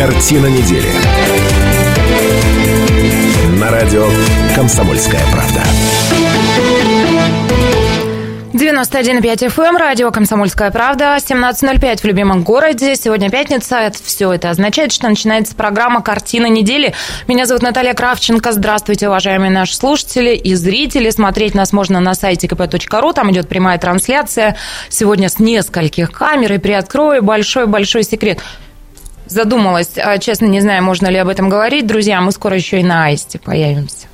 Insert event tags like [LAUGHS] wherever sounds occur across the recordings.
Картина недели. На радио «Комсомольская правда». 91,5 FM, эм, радио «Комсомольская правда», 17.05 в любимом городе. Сегодня пятница. Это, все это означает, что начинается программа «Картина недели». Меня зовут Наталья Кравченко. Здравствуйте, уважаемые наши слушатели и зрители. Смотреть нас можно на сайте kp.ru. Там идет прямая трансляция. Сегодня с нескольких камер. И приоткрою большой-большой секрет. Задумалась, а, честно, не знаю, можно ли об этом говорить. Друзья, мы скоро еще и на Аисте появимся.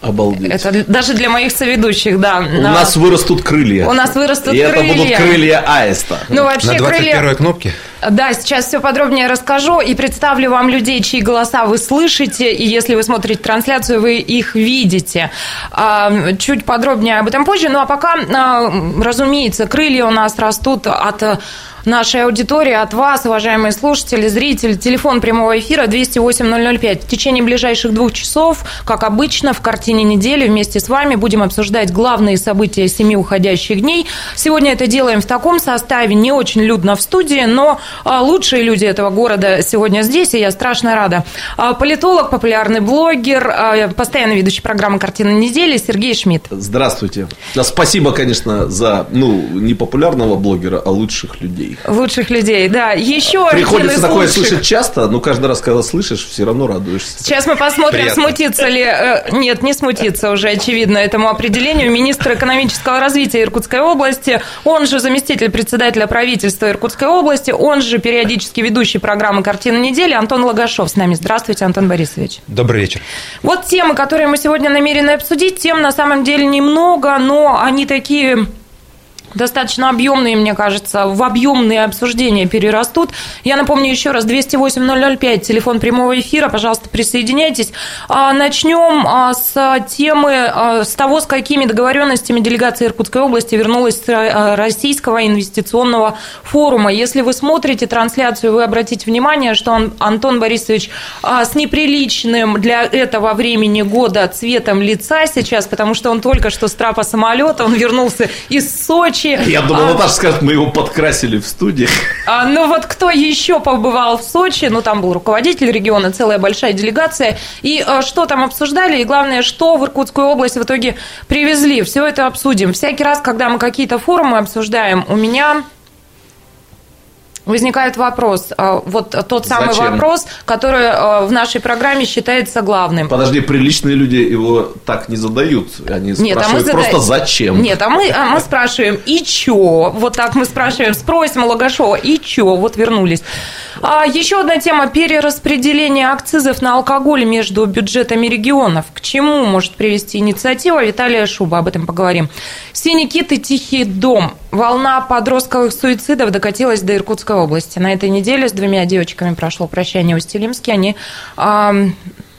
Обалдеть. Это даже для моих соведущих, да. У нас вырастут крылья. У нас вырастут и крылья. И это будут крылья аиста. Ну, вообще На 21 крылья... кнопке? Да, сейчас все подробнее расскажу и представлю вам людей, чьи голоса вы слышите, и если вы смотрите трансляцию, вы их видите. А, чуть подробнее об этом позже. Ну, а пока, а, разумеется, крылья у нас растут от нашей аудитории, от вас, уважаемые слушатели, зрители. Телефон прямого эфира 208-005. В течение ближайших двух часов, как обычно, в картине недели вместе с вами будем обсуждать главные события семи уходящих дней. Сегодня это делаем в таком составе, не очень людно в студии, но а, лучшие люди этого города сегодня здесь, и я страшно рада. А, политолог, популярный блогер, а, постоянно ведущий программы «Картина недели» Сергей Шмидт. Здравствуйте. Спасибо, конечно, за, ну, не популярного блогера, а лучших людей людей. Лучших людей, да. Еще Приходится такое лучших. слышать часто, но каждый раз, когда слышишь, все равно радуешься. Сейчас мы посмотрим, Приятно. смутится ли... Э, нет, не смутится уже, очевидно, этому определению. Министр экономического развития Иркутской области, он же заместитель председателя правительства Иркутской области, он же периодически ведущий программы «Картина недели» Антон Лагашов с нами. Здравствуйте, Антон Борисович. Добрый вечер. Вот темы, которые мы сегодня намерены обсудить, тем на самом деле немного, но они такие достаточно объемные, мне кажется, в объемные обсуждения перерастут. Я напомню еще раз, 208-005, телефон прямого эфира, пожалуйста, присоединяйтесь. А, начнем а, с темы, а, с того, с какими договоренностями делегация Иркутской области вернулась с Российского инвестиционного форума. Если вы смотрите трансляцию, вы обратите внимание, что Антон Борисович с неприличным для этого времени года цветом лица сейчас, потому что он только что с трапа самолета, он вернулся из Сочи, Сочи. Я думал, а, Наташа скажет, мы его подкрасили в студии. [LAUGHS] А, ну вот кто еще побывал в Сочи? Ну там был руководитель региона, целая большая делегация. И а, что там обсуждали? И главное, что в Иркутскую область в итоге привезли? Все это обсудим. Всякий раз, когда мы какие-то форумы обсуждаем, у меня Возникает вопрос, а, вот тот самый зачем? вопрос, который а, в нашей программе считается главным. Подожди, приличные люди его так не задают, они Нет, спрашивают а мы зада... просто зачем. Нет, а мы, а мы спрашиваем, и чё? Вот так мы спрашиваем, спросим у Логашова, и чё? Вот вернулись. А еще одна тема – перераспределение акцизов на алкоголь между бюджетами регионов. К чему может привести инициатива? Виталия Шуба, об этом поговорим. «Синий кит» и «Тихий дом». Волна подростковых суицидов докатилась до Иркутской области. На этой неделе с двумя девочками прошло прощание в Устилимске. Они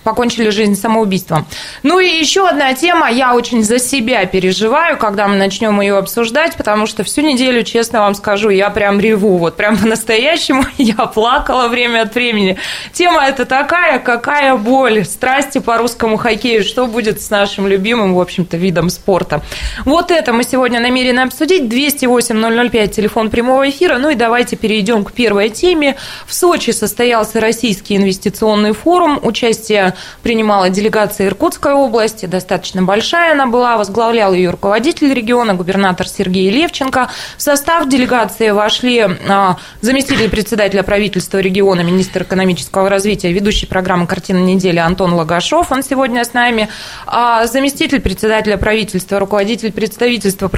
покончили жизнь самоубийством. Ну и еще одна тема, я очень за себя переживаю, когда мы начнем ее обсуждать, потому что всю неделю, честно вам скажу, я прям реву, вот прям [LAUGHS] по-настоящему [LAUGHS] я плакала время от времени. Тема это такая, какая боль, страсти по русскому хоккею, что будет с нашим любимым, в общем-то, видом спорта. Вот это мы сегодня намерены обсудить. 208-005, телефон прямого эфира. Ну и давайте перейдем к первой теме. В Сочи состоялся Российский инвестиционный форум. Участие принимала делегация Иркутской области, достаточно большая она была, возглавлял ее руководитель региона, губернатор Сергей Левченко. В состав делегации вошли а, заместитель председателя правительства региона, министр экономического развития, ведущий программы «Картина недели» Антон Лагашов, он сегодня с нами, а, заместитель председателя правительства, руководитель представительства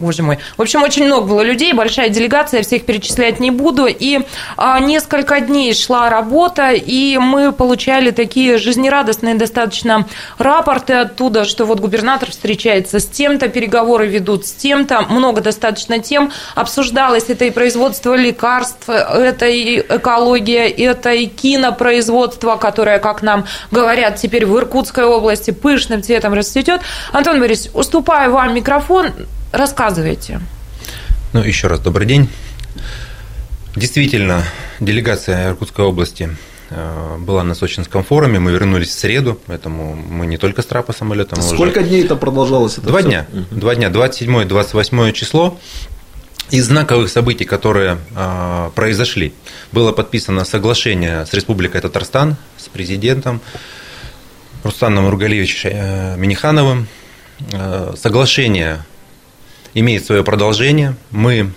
боже мой. В общем, очень много было людей, большая делегация, всех перечислять не буду. И а, несколько дней шла работа, и мы получали такие жизнерадостные достаточно рапорты оттуда, что вот губернатор встречается с тем-то, переговоры ведут с тем-то, много достаточно тем. Обсуждалось это и производство лекарств, это и экология, это и кинопроизводство, которое, как нам говорят, теперь в Иркутской области пышным цветом расцветет. Антон Борисович, уступаю вам микрофон. Рассказывайте. Ну, еще раз добрый день. Действительно, делегация Иркутской области э, была на Сочинском форуме, мы вернулись в среду, поэтому мы не только с трапа самолетом. Сколько уже... дней это продолжалось? Это Два все? дня. Угу. Два дня, 27-28 число. из знаковых событий, которые э, произошли, было подписано соглашение с Республикой Татарстан, с президентом Рустаном Ругалевичем э, Минихановым. Э, соглашение имеет свое продолжение. Мы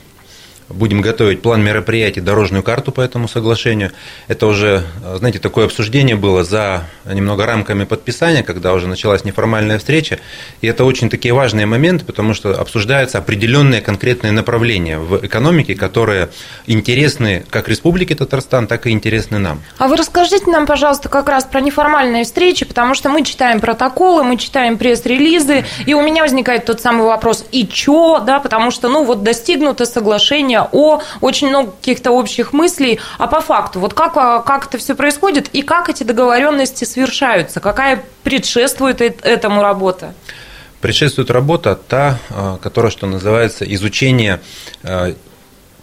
будем готовить план мероприятий, дорожную карту по этому соглашению. Это уже, знаете, такое обсуждение было за немного рамками подписания, когда уже началась неформальная встреча. И это очень такие важные моменты, потому что обсуждаются определенные конкретные направления в экономике, которые интересны как Республике Татарстан, так и интересны нам. А вы расскажите нам, пожалуйста, как раз про неформальные встречи, потому что мы читаем протоколы, мы читаем пресс-релизы, и у меня возникает тот самый вопрос, и чё, да, потому что, ну, вот достигнуто соглашение о очень много каких-то общих мыслей, а по факту, вот как, а, как это все происходит и как эти договоренности совершаются, какая предшествует этому работа? Предшествует работа та, а, которая, что называется, изучение а,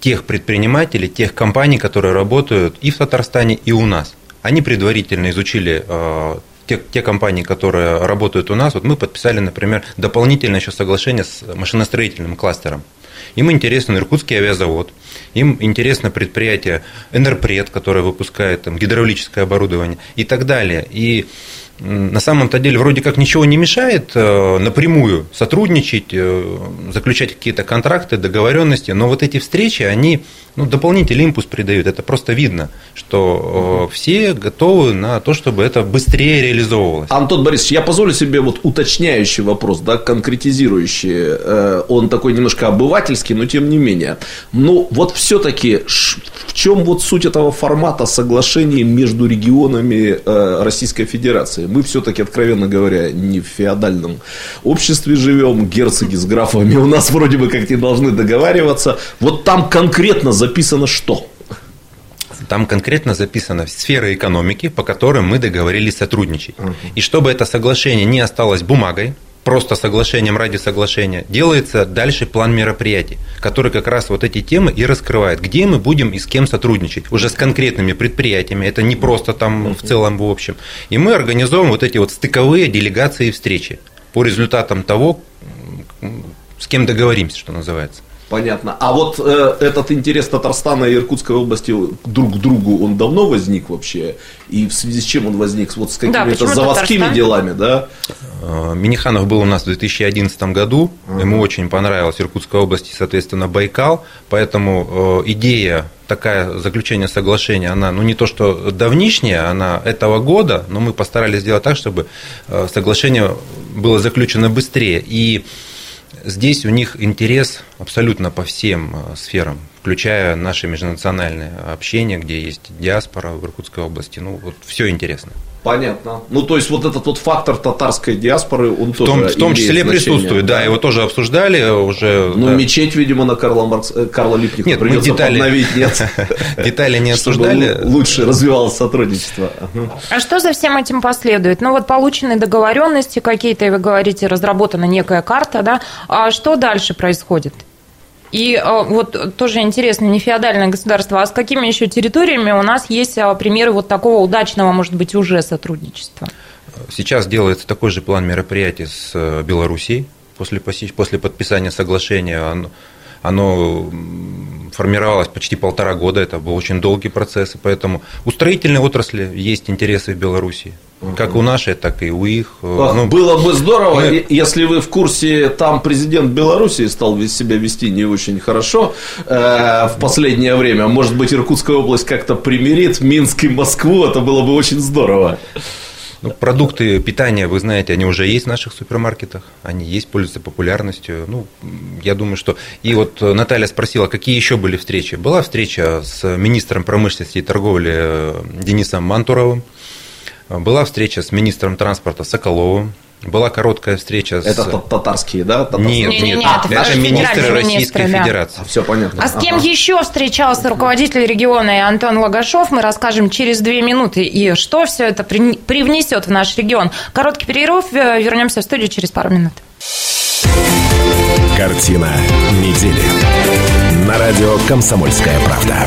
тех предпринимателей, тех компаний, которые работают и в Татарстане, и у нас. Они предварительно изучили те, те компании, которые работают у нас. Вот мы подписали, например, дополнительное еще соглашение с машиностроительным кластером. Им интересен Иркутский авиазавод, им интересно предприятие Энерпред, которое выпускает там, гидравлическое оборудование и так далее. И на самом-то деле вроде как ничего не мешает э, напрямую сотрудничать, э, заключать какие-то контракты, договоренности, но вот эти встречи, они ну, дополнительный импульс придают. Это просто видно, что э, все готовы на то, чтобы это быстрее реализовывалось. Антон Борисович, я позволю себе вот уточняющий вопрос, да, конкретизирующий. Он такой немножко обывательский, но тем не менее. Ну, вот все-таки в чем вот суть этого формата соглашений между регионами Российской Федерации? Мы все-таки, откровенно говоря, не в феодальном обществе живем, герцоги с графами у нас вроде бы как не должны договариваться. Вот там конкретно записано что? Там конкретно записана сфера экономики, по которой мы договорились сотрудничать. Угу. И чтобы это соглашение не осталось бумагой, просто соглашением ради соглашения, делается дальше план мероприятий, который как раз вот эти темы и раскрывает, где мы будем и с кем сотрудничать, уже с конкретными предприятиями, это не просто там в целом в общем. И мы организуем вот эти вот стыковые делегации и встречи по результатам того, с кем договоримся, что называется. Понятно. А вот э, этот интерес Татарстана и Иркутской области друг к другу, он давно возник вообще? И в связи с чем он возник? Вот с какими-то да, заводскими Татарстан? делами, да? Э, Миниханов был у нас в 2011 году. uh Ему очень понравилась Иркутская область и, соответственно, Байкал. Поэтому э, идея такая заключение соглашения, она, ну, не то что давнишняя, она этого года, но мы постарались сделать так, чтобы э, соглашение было заключено быстрее. И Здесь у них интерес абсолютно по всем э, сферам, включая наше межнациональное общение, где есть диаспора в Иркутской области. Ну, вот все интересно. Понятно. Ну, то есть, вот этот вот фактор татарской диаспоры, он в тоже том, В том числе значение, присутствует, да, его тоже обсуждали уже. Ну, да. мечеть, видимо, на Карла, Маркс, э, Карла Липника нет, придется детали, подновить, нет? [LAUGHS] Детали не обсуждали. лучше развивалось сотрудничество. А что за всем этим последует? Ну, вот получены договоренности какие-то, и вы говорите, разработана некая карта, да? А что дальше происходит? И э, вот тоже интересно, не феодальное государство, а с какими еще территориями у нас есть э, примеры вот такого удачного, может быть, уже сотрудничества? Сейчас делается такой же план мероприятий с э, Белоруссией после, после подписания соглашения. Оно, оно формировалось почти полтора года, это был очень долгий процесс, и поэтому у строительной отрасли есть интересы в Беларуси. Как у нашей, так и у их. Ах, ну, было бы здорово, мы... если вы в курсе, там президент Беларуси стал себя вести не очень хорошо э, в последнее время. Может быть, Иркутская область как-то примирит Минск и Москву, это было бы очень здорово. Ну, продукты питания, вы знаете, они уже есть в наших супермаркетах, они есть, пользуются популярностью. Ну, я думаю, что... И вот Наталья спросила, какие еще были встречи. Была встреча с министром промышленности и торговли э, Денисом Мантуровым, была встреча с министром транспорта Соколовым, была короткая встреча с... Это татарские, да? Татарские? Нет, нет, нет, это, это министры Российской министры, Федерации. Да. Все понятно. А с кем ага. еще встречался руководитель региона Антон Лагашов, мы расскажем через две минуты. И что все это привнесет в наш регион. Короткий перерыв, вернемся в студию через пару минут. Картина недели. На радио «Комсомольская правда».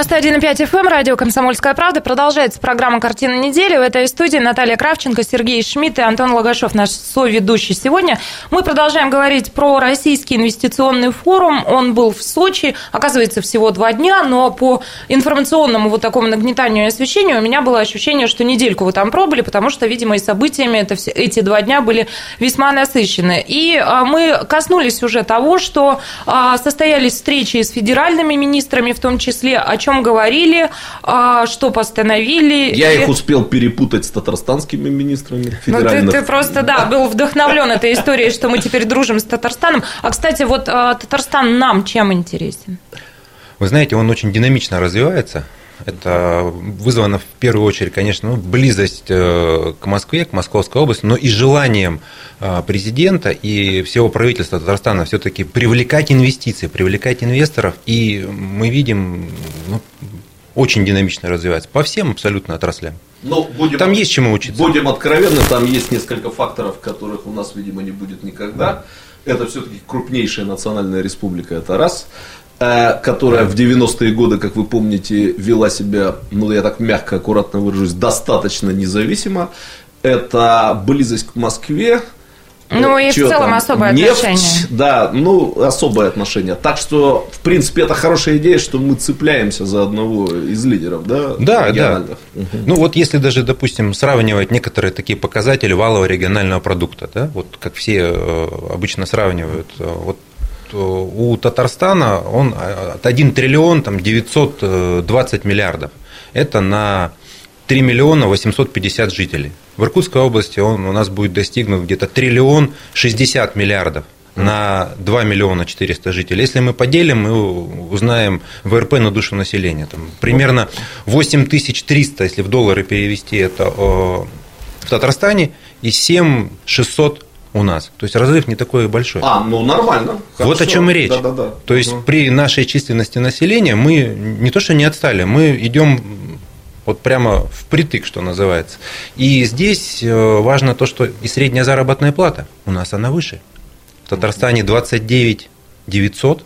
91,5 FM, радио «Комсомольская правда». Продолжается программа «Картина недели». В этой студии Наталья Кравченко, Сергей Шмидт и Антон Логашов, наш соведущий сегодня. Мы продолжаем говорить про Российский инвестиционный форум. Он был в Сочи, оказывается, всего два дня, но по информационному вот такому нагнетанию и освещению у меня было ощущение, что недельку вы там пробыли, потому что, видимо, и событиями это все, эти два дня были весьма насыщены. И а, мы коснулись уже того, что а, состоялись встречи с федеральными министрами, в том числе о чем говорили, а, что постановили. Я их успел перепутать с татарстанскими министрами федеральных. Ну, ты, ты просто, да, был вдохновлен этой историей, что мы теперь дружим с Татарстаном. А, кстати, вот а, Татарстан нам чем интересен? Вы знаете, он очень динамично развивается. Это вызвано в первую очередь, конечно, ну, близость э, к Москве, к Московской области, но и желанием э, президента и всего правительства Татарстана все-таки привлекать инвестиции, привлекать инвесторов. И мы видим, ну, очень динамично развивается по всем абсолютно отраслям. Но будем, там есть чему учиться. Будем откровенны, там есть несколько факторов, которых у нас, видимо, не будет никогда. Это все-таки крупнейшая национальная республика, это раз. Э, которая в 90-е годы, как вы помните, вела себя, ну я так мягко, аккуратно выражусь, достаточно независимо. Это близость к Москве, ну и в целом там? особое Нефть, отношение. Да, ну особое отношение. Так что, в принципе, это хорошая идея, что мы цепляемся за одного из лидеров, да? Да, да. Угу. Ну вот если даже, допустим, сравнивать некоторые такие показатели валового регионального продукта, да, вот как все э, обычно сравнивают, э, вот у Татарстана он 1 триллион там, 920 миллиардов. Это на 3 миллиона 850 жителей. В Иркутской области он у нас будет достигнут где-то триллион 60 миллиардов на 2 миллиона 400 жителей. Если мы поделим, мы узнаем ВРП на душу населения. Там, примерно 8300, если в доллары перевести это в Татарстане, и 7 600 у нас. То есть разрыв не такой большой. А, ну нормально. Хорошо. Вот о чем и речь. Да, да, да. То есть угу. при нашей численности населения мы не то что не отстали, мы идем вот прямо впритык, что называется. И здесь э, важно то, что и средняя заработная плата у нас она выше. В Татарстане 29 900,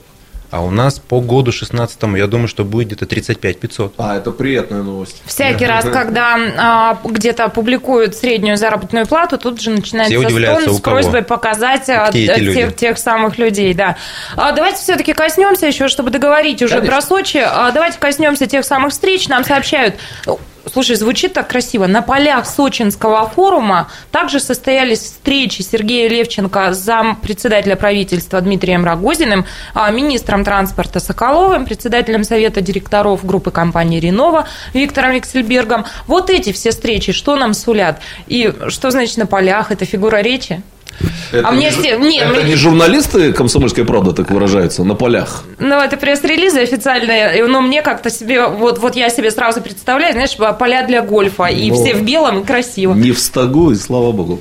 а у нас по году 16 я думаю, что будет где-то 35 500. А, это приятная новость. Всякий раз, когда а, где-то публикуют среднюю заработную плату, тут же начинается стон с просьбой показать тех, тех самых людей. Да. А, давайте все-таки коснемся еще, чтобы договорить уже Конечно. про Сочи. А, давайте коснемся тех самых встреч. Нам сообщают, Слушай, звучит так красиво. На полях Сочинского форума также состоялись встречи Сергея Левченко с зам председателя правительства Дмитрием Рогозиным, а, министром транспорта Соколовым, председателем совета директоров группы компании «Ренова» Виктором Виксельбергом. Вот эти все встречи, что нам сулят? И что значит на полях? Это фигура речи? Это, а мне все, не, это мне... не журналисты комсомольской правды так выражаются на полях? Ну, это пресс-релизы официальные, но мне как-то себе, вот, вот я себе сразу представляю, знаешь, поля для гольфа, и но... все в белом, и красиво. Не в стогу, и слава богу.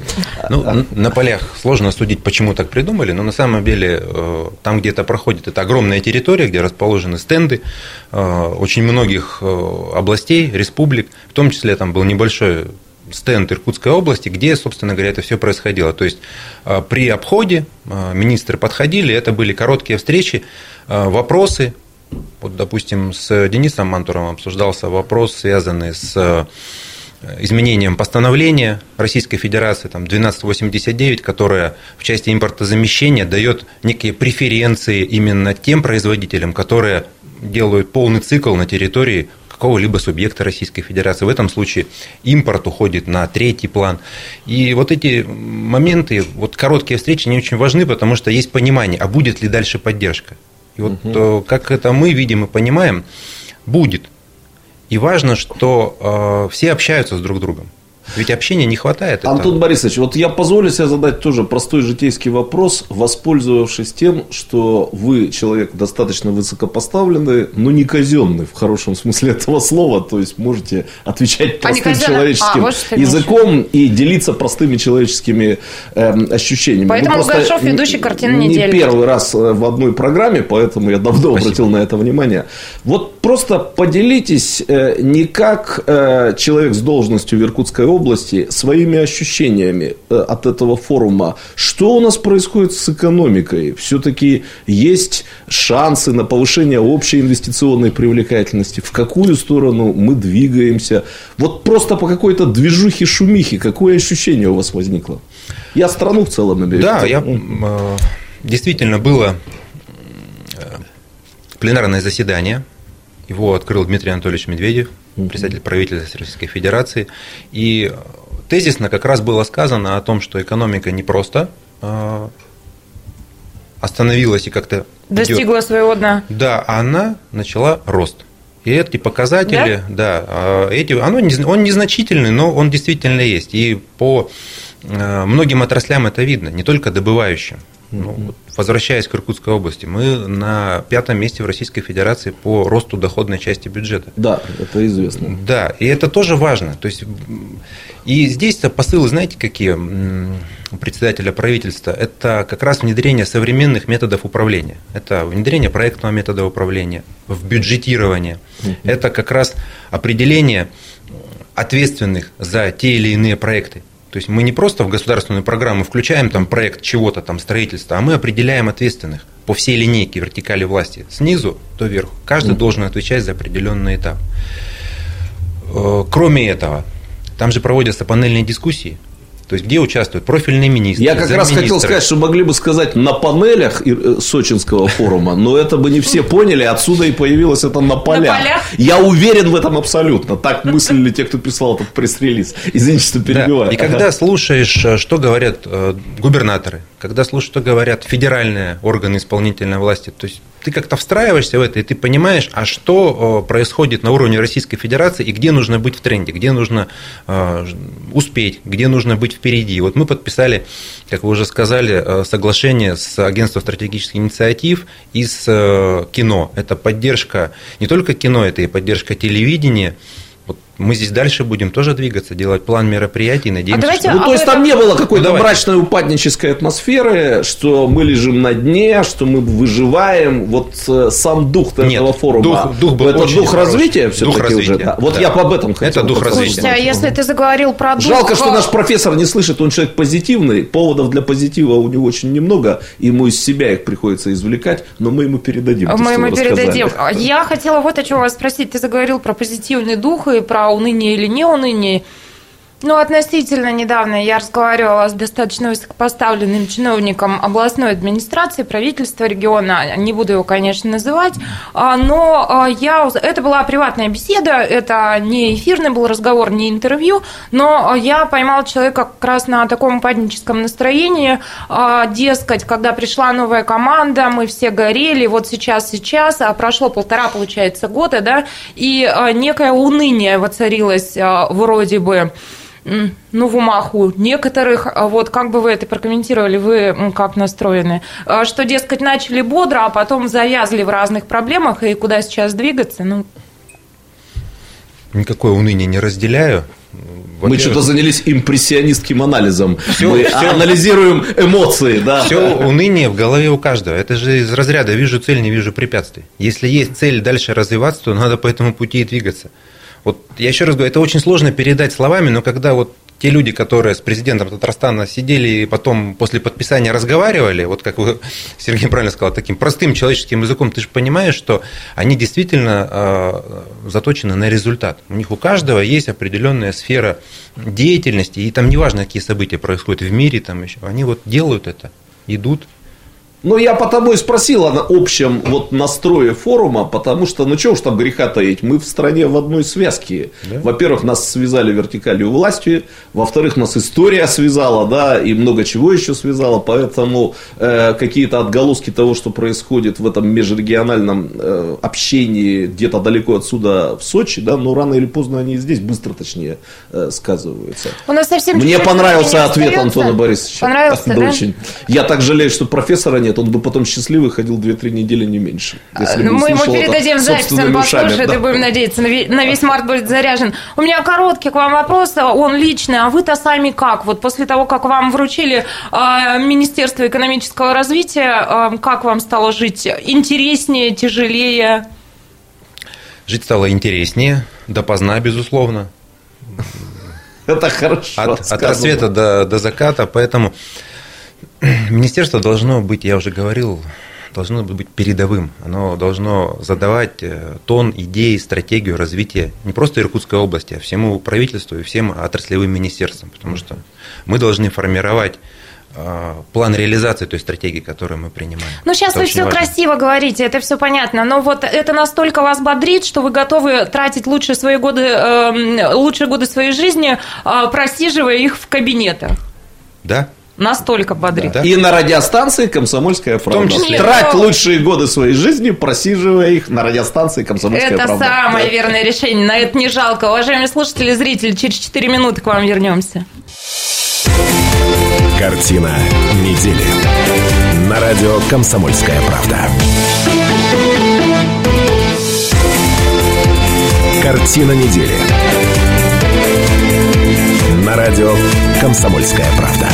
Ну, а. на полях сложно судить, почему так придумали, но на самом деле э, там где-то проходит это огромная территория, где расположены стенды э, очень многих э, областей, республик, в том числе там был небольшой стенд Иркутской области, где, собственно говоря, это все происходило. То есть а, при обходе а, министры подходили, это были короткие встречи, а, вопросы. Вот, допустим, с Денисом Мантуровым обсуждался вопрос, связанный с изменением постановления Российской Федерации там, 1289, которое в части импортозамещения дает некие преференции именно тем производителям, которые делают полный цикл на территории какого-либо субъекта Российской Федерации. В этом случае импорт уходит на третий план. И вот эти моменты, вот короткие встречи, не очень важны, потому что есть понимание, а будет ли дальше поддержка. И вот угу. как это мы видим и понимаем, будет. И важно, что э, все общаются с друг другом. Ведь общения не хватает. Антон это... Борисович, вот я позволю себе задать тоже простой житейский вопрос, воспользовавшись тем, что вы человек достаточно высокопоставленный, но не казенный в хорошем смысле этого слова, то есть можете отвечать а простым а человеческим а, вот языком и делиться простыми человеческими э, ощущениями. Поэтому Лукашов ведущий картины недели. Не первый раз э, в одной программе, поэтому я давно Спасибо. обратил на это внимание. Вот просто поделитесь э, не как э, человек с должностью в Иркутской области своими ощущениями э, от этого форума. Что у нас происходит с экономикой? Все-таки есть шансы на повышение общей инвестиционной привлекательности? В какую сторону мы двигаемся? Вот просто по какой-то движухе-шумихе, какое ощущение у вас возникло? Я страну в целом имею Да, я, э, действительно было э, пленарное заседание. Его открыл Дмитрий Анатольевич Медведев, председатель правительства Российской Федерации. И тезисно как раз было сказано о том, что экономика не просто э, остановилась и как-то Достигла идет. своего дна. Да, она начала рост. И эти показатели, да, да эти, оно, он незначительный, но он действительно есть. И по Э, многим отраслям это видно, не только добывающим. Ну, вот, возвращаясь к Иркутской области, мы на пятом месте в Российской Федерации по росту доходной части бюджета. Да, это известно. Да, и это тоже важно. То есть, и здесь-то посылы, знаете, какие у председателя правительства? Это как раз внедрение современных методов управления. Это внедрение проектного метода управления, в бюджетирование. Это как раз определение ответственных за те или иные проекты. То есть мы не просто в государственную программу включаем там проект чего-то там строительства, а мы определяем ответственных по всей линейке вертикали власти, снизу до верху. Каждый mm. должен отвечать за определенный этап. Э, кроме этого, там же проводятся панельные дискуссии то есть, где участвуют профильные министры, Я как раз хотел сказать, что могли бы сказать на панелях э, сочинского форума, но это бы не все поняли, отсюда и появилось это на полях. На полях? Я уверен в этом абсолютно. Так мыслили те, кто писал этот пресс-релиз. Извините, что перебиваю. Да. И когда слушаешь, э, что говорят э, губернаторы, когда слушаешь, что говорят федеральные органы исполнительной власти, то есть ты как-то встраиваешься в это, и ты понимаешь, а что происходит на уровне Российской Федерации, и где нужно быть в тренде, где нужно успеть, где нужно быть впереди. Вот мы подписали, как вы уже сказали, соглашение с Агентством стратегических инициатив и с кино. Это поддержка не только кино, это и поддержка телевидения, мы здесь дальше будем тоже двигаться, делать план мероприятий, надеемся, а давайте, что... Ну, то есть, там не было какой-то ну, мрачной упаднической атмосферы, что мы лежим на дне, что мы выживаем. Вот э, сам дух этого форума. Дух, дух был это дух развития все-таки уже. Да. Вот да. я об этом хотел. Это дух развития. Слушайте, а если ты заговорил про дух... Жалко, что наш профессор не слышит, он человек позитивный, поводов для позитива у него очень немного, ему из себя их приходится извлекать, но мы ему передадим. Мы ему передадим. Я хотела вот о чем вас спросить. Ты заговорил про позитивный дух и про уныние или не уныние. Ну, относительно недавно я разговаривала с достаточно высокопоставленным чиновником областной администрации, правительства региона, не буду его, конечно, называть, а, но а, я, это была приватная беседа, это не эфирный был разговор, не интервью, но я поймала человека как раз на таком упадническом настроении, а, дескать, когда пришла новая команда, мы все горели, вот сейчас, сейчас, а прошло полтора, получается, года, да, и некое уныние воцарилось вроде бы ну, в умах у некоторых. А вот как бы вы это прокомментировали, вы как настроены? А что, дескать, начали бодро, а потом завязли в разных проблемах, и куда сейчас двигаться? Ну... Никакое уныние не разделяю. Мы что-то занялись импрессионистским анализом. Все, Мы все, анализируем эмоции, да. Все уныние в голове у каждого. Это же из разряда вижу цель, не вижу препятствий. Если есть цель дальше развиваться, то надо по этому пути и двигаться. Вот я еще раз говорю, это очень сложно передать словами, но когда вот те люди, которые с президентом Татарстана сидели и потом после подписания разговаривали, вот как вы, [LAUGHS] Сергей правильно сказал, таким простым человеческим языком, ты же понимаешь, что они действительно э, заточены на результат. У них у каждого есть определенная сфера деятельности, и там неважно, какие события происходят в мире, там еще, они вот делают это, идут ну, я потому и спросил о общем вот настрое форума, потому что, ну, чего уж там греха таить, мы в стране в одной связке. Да? Во-первых, нас связали вертикалью властью, во-вторых, нас история связала, да, и много чего еще связала, поэтому э, какие-то отголоски того, что происходит в этом межрегиональном э, общении где-то далеко отсюда в Сочи, да, но рано или поздно они здесь быстро, точнее, э, сказываются. У нас совсем Мне понравился ответ Антона Борисовича. Понравился, да? Очень. Я так жалею, что профессора нет нет, он бы потом счастливый ходил 2-3 недели не меньше. Если ну, мы ему передадим запись, он послушает да. и будем надеяться, на весь март будет заряжен. У меня короткий к вам вопрос, он личный, а вы-то сами как? Вот после того, как вам вручили э, Министерство экономического развития, э, как вам стало жить? Интереснее, тяжелее? Жить стало интереснее, допоздна, безусловно. Это хорошо. От, от рассвета до, до заката, поэтому [CLEARS THROAT] министерство должно быть, я уже говорил, должно быть передовым. Оно должно задавать э, тон, идеи, стратегию развития не просто Иркутской области, а всему правительству и всем отраслевым министерствам, потому что мы должны формировать э, план реализации той стратегии, которую мы принимаем. Ну, сейчас Это вы все важно. красиво говорите, это все понятно, но вот это настолько вас бодрит, что вы готовы тратить лучшие свои годы, эм, лучшие годы своей жизни, э, просиживая их в кабинетах. Да, Настолько бодрит. Да. И на радиостанции «Комсомольская правда». числе. Трать лучшие годы своей жизни, просиживая их на радиостанции «Комсомольская Это правда». самое Да. верное решение. На это не жалко. Уважаемые слушатели и зрители, через 4 минуты к вам вернемся. Картина недели. На радио «Комсомольская правда». Картина недели. На радио «Комсомольская правда».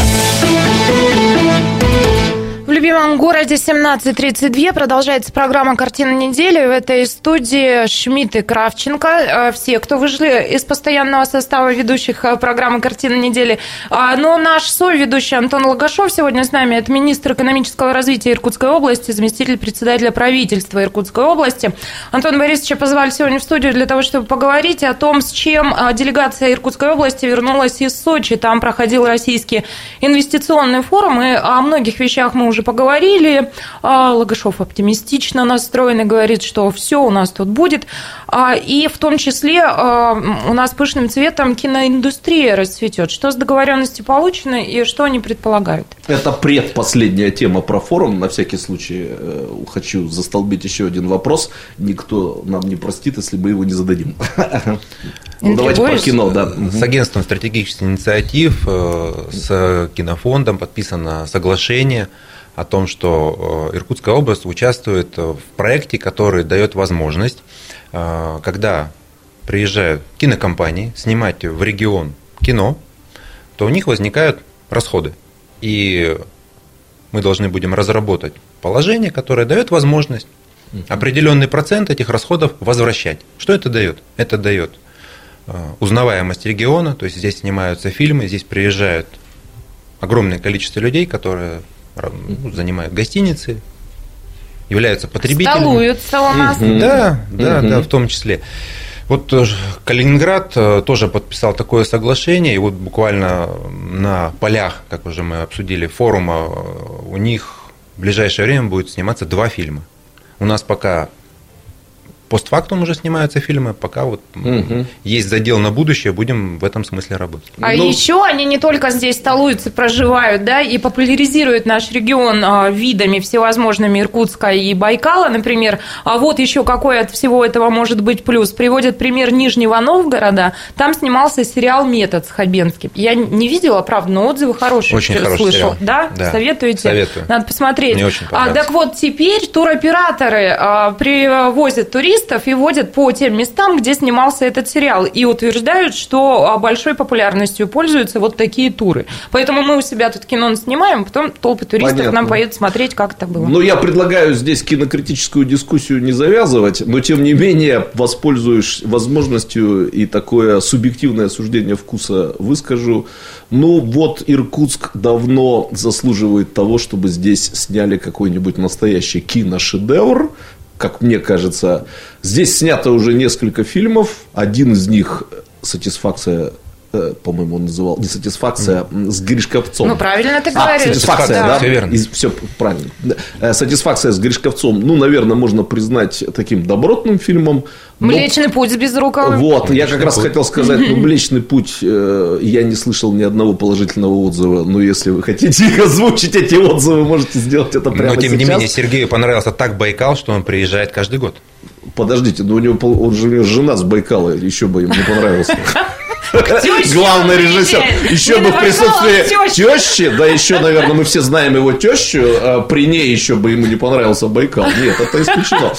Любимом городе 17.32 продолжается программа «Картина недели». В этой студии Шмидт и Кравченко. Э, Все, кто вышли из постоянного состава ведущих э, программы «Картина недели». А, Но наш соведущий Антон Логашов сегодня с нами. Это министр экономического развития Иркутской области, заместитель председателя правительства Иркутской области. Антон Борисовича позвали сегодня в студию для того, чтобы поговорить о том, с чем а, делегация Иркутской области вернулась из Сочи. Там проходил российский инвестиционный форум, и о многих вещах мы уже поговорили. А, Логашов оптимистично настроен и говорит, что все у нас тут будет. А, И в том числе а, у нас пышным цветом киноиндустрия расцветет. Что с договоренностью получено и что они предполагают? Это предпоследняя тема про форум. На всякий случай э, хочу застолбить еще один вопрос. Никто нам не простит, если мы его не зададим. [LAUGHS] Ну, Давайте про кино, да. С агентством стратегических инициатив, э, с кинофондом подписано соглашение о том, что э, Иркутская область участвует в проекте, который дает возможность, э, когда приезжают кинокомпании снимать в регион кино, то у них возникают расходы. И мы должны будем разработать положение, которое дает возможность определенный процент этих расходов возвращать. Что это дает? Это дает э, узнаваемость региона, то есть здесь снимаются фильмы, здесь приезжают огромное количество людей, которые ну, занимают гостиницы, являются потребителями. Столуются у нас. Да, да, да, в том числе. Вот Калининград э, тоже подписал такое соглашение, и вот буквально на полях, как уже мы обсудили, форума, э, у них в ближайшее время будет сниматься два фильма. У нас пока постфактум уже снимаются фильмы, пока вот Мгм. есть задел на будущее, будем в этом смысле работать. А Ну- еще они не только здесь столуются, проживают, да, и популяризируют наш регион а, видами всевозможными Иркутска и Байкала, например. А вот еще какой от всего этого может быть плюс. Приводят пример Нижнего Новгорода. Там снимался сериал «Метод» с Хабенским. Я не видела, правда, но отзывы хорошие. Очень хороший слышал. сериал. Да? Да. Советуете? Советую. Надо посмотреть. Мне очень а, так вот, теперь туроператоры а, привозят туристов и водят по тем местам, где снимался этот сериал, и утверждают, что а, большой популярностью пользуются вот такие туры. Поэтому мы у себя тут кино снимаем, потом толпы туристов Понятно. нам поедут смотреть, как это было. Ну, я предлагаю здесь кинокритическую дискуссию не завязывать, но тем не менее, воспользуюсь возможностью и такое субъективное суждение вкуса выскажу. Ну, вот Иркутск давно заслуживает того, чтобы здесь сняли какой-нибудь настоящий киношедевр. Как мне кажется, здесь снято уже несколько фильмов. Один из них «Сатисфакция», э, по-моему, он называл, не «Сатисфакция», м, с Гришковцом. Ну, правильно ты А, говоришь. сатисфакция, Да. да? Всё верно. Все правильно. Э, Сатисфакция с Гришковцом, ну, наверное, можно признать таким добротным фильмом. но- Млечный путь с Безруковым. Вот, я как Млечный раз путь. хотел сказать, ну, Млечный путь, э, я не слышал ни одного положительного отзыва, но если вы хотите их озвучить, эти отзывы, можете сделать это прямо Но тем не сейчас. менее Сергею понравился так Байкал, что он приезжает каждый год. Подождите, ну у него, он же у него жена с Байкала, еще бы ему не понравился. [LAUGHS] Главный режиссер. Еще бы в присутствии тещи, да еще, наверное, мы все знаем его тещу, а при ней еще бы ему не понравился Байкал. Нет, это исключено.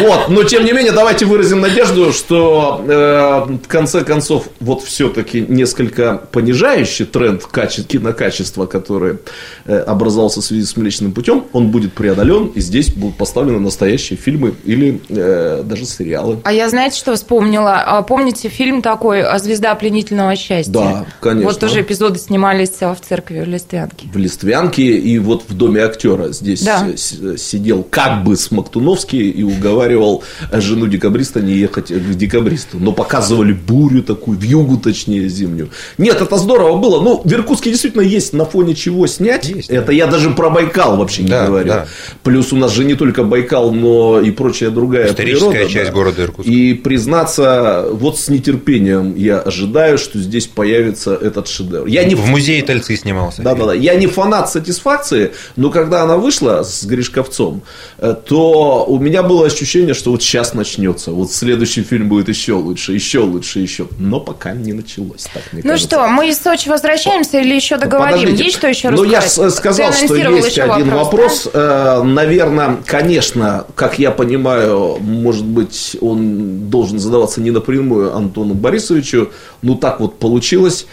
Вот, но тем не менее, давайте выразим надежду, что э, в конце концов, вот все-таки несколько понижающий тренд каче- кинокачества, который э, образовался в связи с Млечным путем, он будет преодолен, и здесь будут поставлены настоящие фильмы или э, даже сериалы. А я, знаете, что вспомнила? А, Помните фильм такой «Звезда пленения пленительного счастья. Да, конечно. Вот тоже эпизоды снимались в церкви в Листвянке. В Листвянке и вот в доме актера здесь Да. сидел как бы Смоктуновский и уговаривал жену декабриста не ехать к декабристу. Но показывали бурю такую, вьюгу точнее зимнюю. Нет, это здорово было. Ну, в Иркутске действительно есть на фоне чего снять. Есть, это да. я даже про Байкал вообще не Да, говорю. да. Плюс у нас же не только Байкал, но и прочая другая Историческая природа, часть да. города Иркутска. И признаться, вот с нетерпением я ожидаю, что здесь появится этот шедевр. Я не В музее Тальцы снимался. да, да, да. Я не фанат сатисфакции, но когда она вышла с Гришковцом, э, то у меня было ощущение, что вот сейчас начнется. Вот следующий фильм будет еще лучше, еще лучше, еще. Но пока не началось, так мне Ну кажется. что, мы из Сочи возвращаемся или еще договорим? Подождите. Есть что еще Ну, я рассказать? сказал, что есть еще один вопрос. да? Наверное, конечно, как я понимаю, может быть, он должен задаваться не напрямую Антону Борисовичу, но так вот получилось.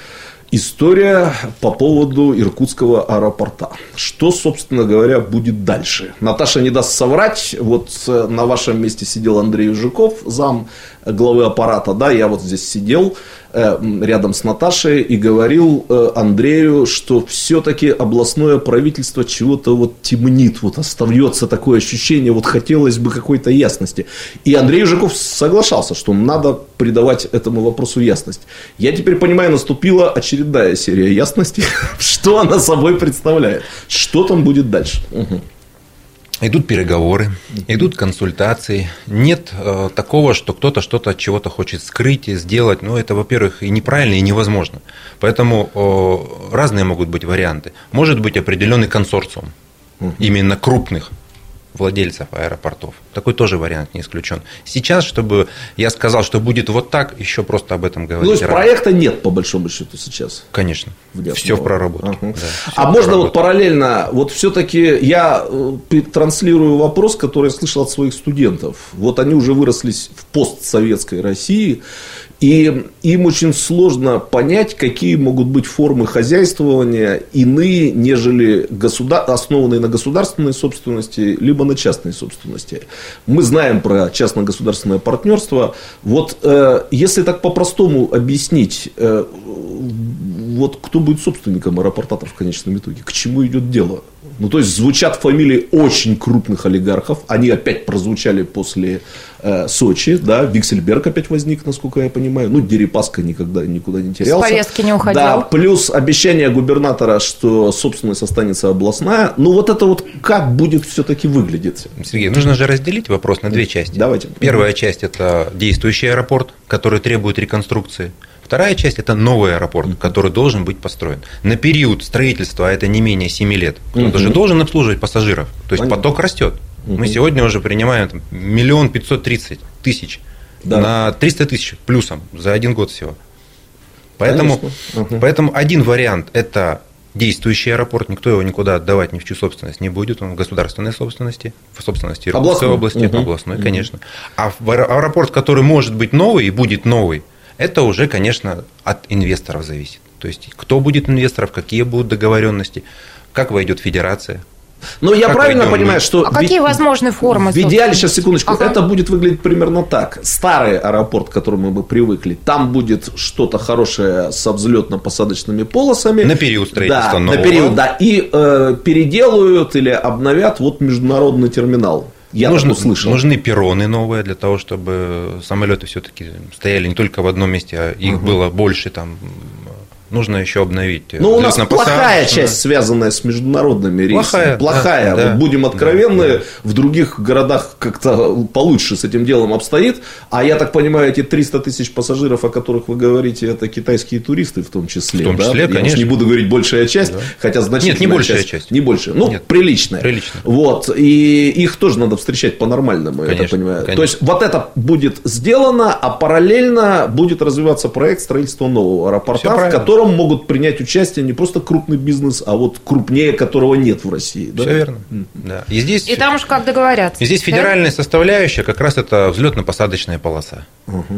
История по поводу Иркутского аэропорта. Что, собственно говоря, будет дальше? Наташа не даст соврать. Вот э, на вашем месте сидел Андрей Жуков, зам главы аппарата. Да, я вот здесь сидел э, рядом с Наташей и говорил э, Андрею, что все-таки областное правительство чего-то вот темнит, вот остается такое ощущение, вот хотелось бы какой-то ясности. И Андрей Жуков соглашался, что надо придавать этому вопросу ясность. Я теперь понимаю, наступила очередная серия ясности, [LAUGHS] что она собой представляет, что там будет дальше. Мгм. Идут переговоры, идут консультации. Нет э, такого, что кто-то что-то от чего-то хочет скрыть и сделать. Ну, это, во-первых, и неправильно, и невозможно. Поэтому э, разные могут быть варианты. Может быть определенный консорциум, именно крупных владельцев аэропортов. Такой тоже вариант не исключен. Сейчас, чтобы я сказал, что будет вот так, еще просто об этом говорить. Ну, то есть рано. проекта нет, по большому счету, сейчас. Конечно. в Ясном Все в проработке. Ага. да, всё а в можно вот проработке. параллельно, вот все-таки я э, транслирую вопрос, который я слышал от своих студентов. Вот они уже вырослись в постсоветской России, и им очень сложно понять, какие могут быть формы хозяйствования иные, нежели государ... основанные на государственной собственности, либо на частной собственности. Мы знаем про частно-государственное партнерство. Вот э, если так по-простому объяснить, э, вот кто будет собственником аэропортатов в конечном итоге? К чему идет дело? Ну, то есть, звучат фамилии очень крупных олигархов. Они опять прозвучали после э, Сочи, да, Виксельберг опять возник, насколько я понимаю. Ну, Дерипаска никогда никуда не терялся. повестки не уходил. Да, плюс обещание губернатора, что собственность останется областная. Ну, вот это вот как будет все-таки выглядеть? Сергей, нужно же разделить вопрос на две части. Давайте. Первая часть – это действующий аэропорт, который требует реконструкции. Вторая часть – это новый аэропорт, который должен быть построен. На период строительства, а это не менее 7 лет, Мгм. даже должен обслуживать пассажиров. То есть Понятно. поток растет. Мы сегодня уже принимаем там, миллион пятьсот тридцать тысяч Да. на 300 тысяч плюсом за один год всего. Поэтому, Конечно. Поэтому один вариант – это действующий аэропорт, никто его никуда отдавать ни в чью собственность не будет, он в государственной собственности, в собственности Иркутской области, Мгм. областной, конечно. А аэропорт, который может быть новый и будет новый, это уже, конечно, от инвесторов зависит. То есть, кто будет инвесторов, какие будут договоренности, как войдет федерация. Но я Как правильно войдем мы? понимаю, что... А какие ви- возможны формы? В идеале, сейчас, секундочку, Ага. это будет выглядеть примерно так. Старый аэропорт, к которому мы привыкли, там будет что-то хорошее со взлетно-посадочными полосами. На период строительства да, нового. на период, да. И э, переделают или обновят вот международный терминал. Я Нужно- услышал. Нужны перроны новые для того, чтобы самолеты все-таки стояли не только в одном месте, а их было больше там. Нужно еще обновить. э, Ну, у нас плохая часть, связанная с международными рейсами. Плохая, Плохая. да, вот да, будем да, откровенны, да. в других городах как-то получше с этим делом обстоит. А я так понимаю, эти 300 тысяч пассажиров, о которых вы говорите, это китайские туристы в том числе. В том да? числе, Я уж конечно. не буду говорить большая часть, хотя значительная Нет, не большая часть. Не больше. Ну, Нет. приличная. Приличная. Вот. И их тоже надо встречать по-нормальному, я так Конечно, понимаю. То конечно. есть, вот это будет сделано, а параллельно будет развиваться проект строительства нового аэропорта, в правильно. Котором могут принять участие не просто крупный бизнес, а вот крупнее которого нет в России. да? Все верно. Да. И здесь, И там уж как договорятся. и здесь да? федеральная составляющая как раз это взлетно-посадочная полоса,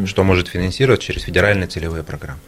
что может финансировать через федеральные целевые программы.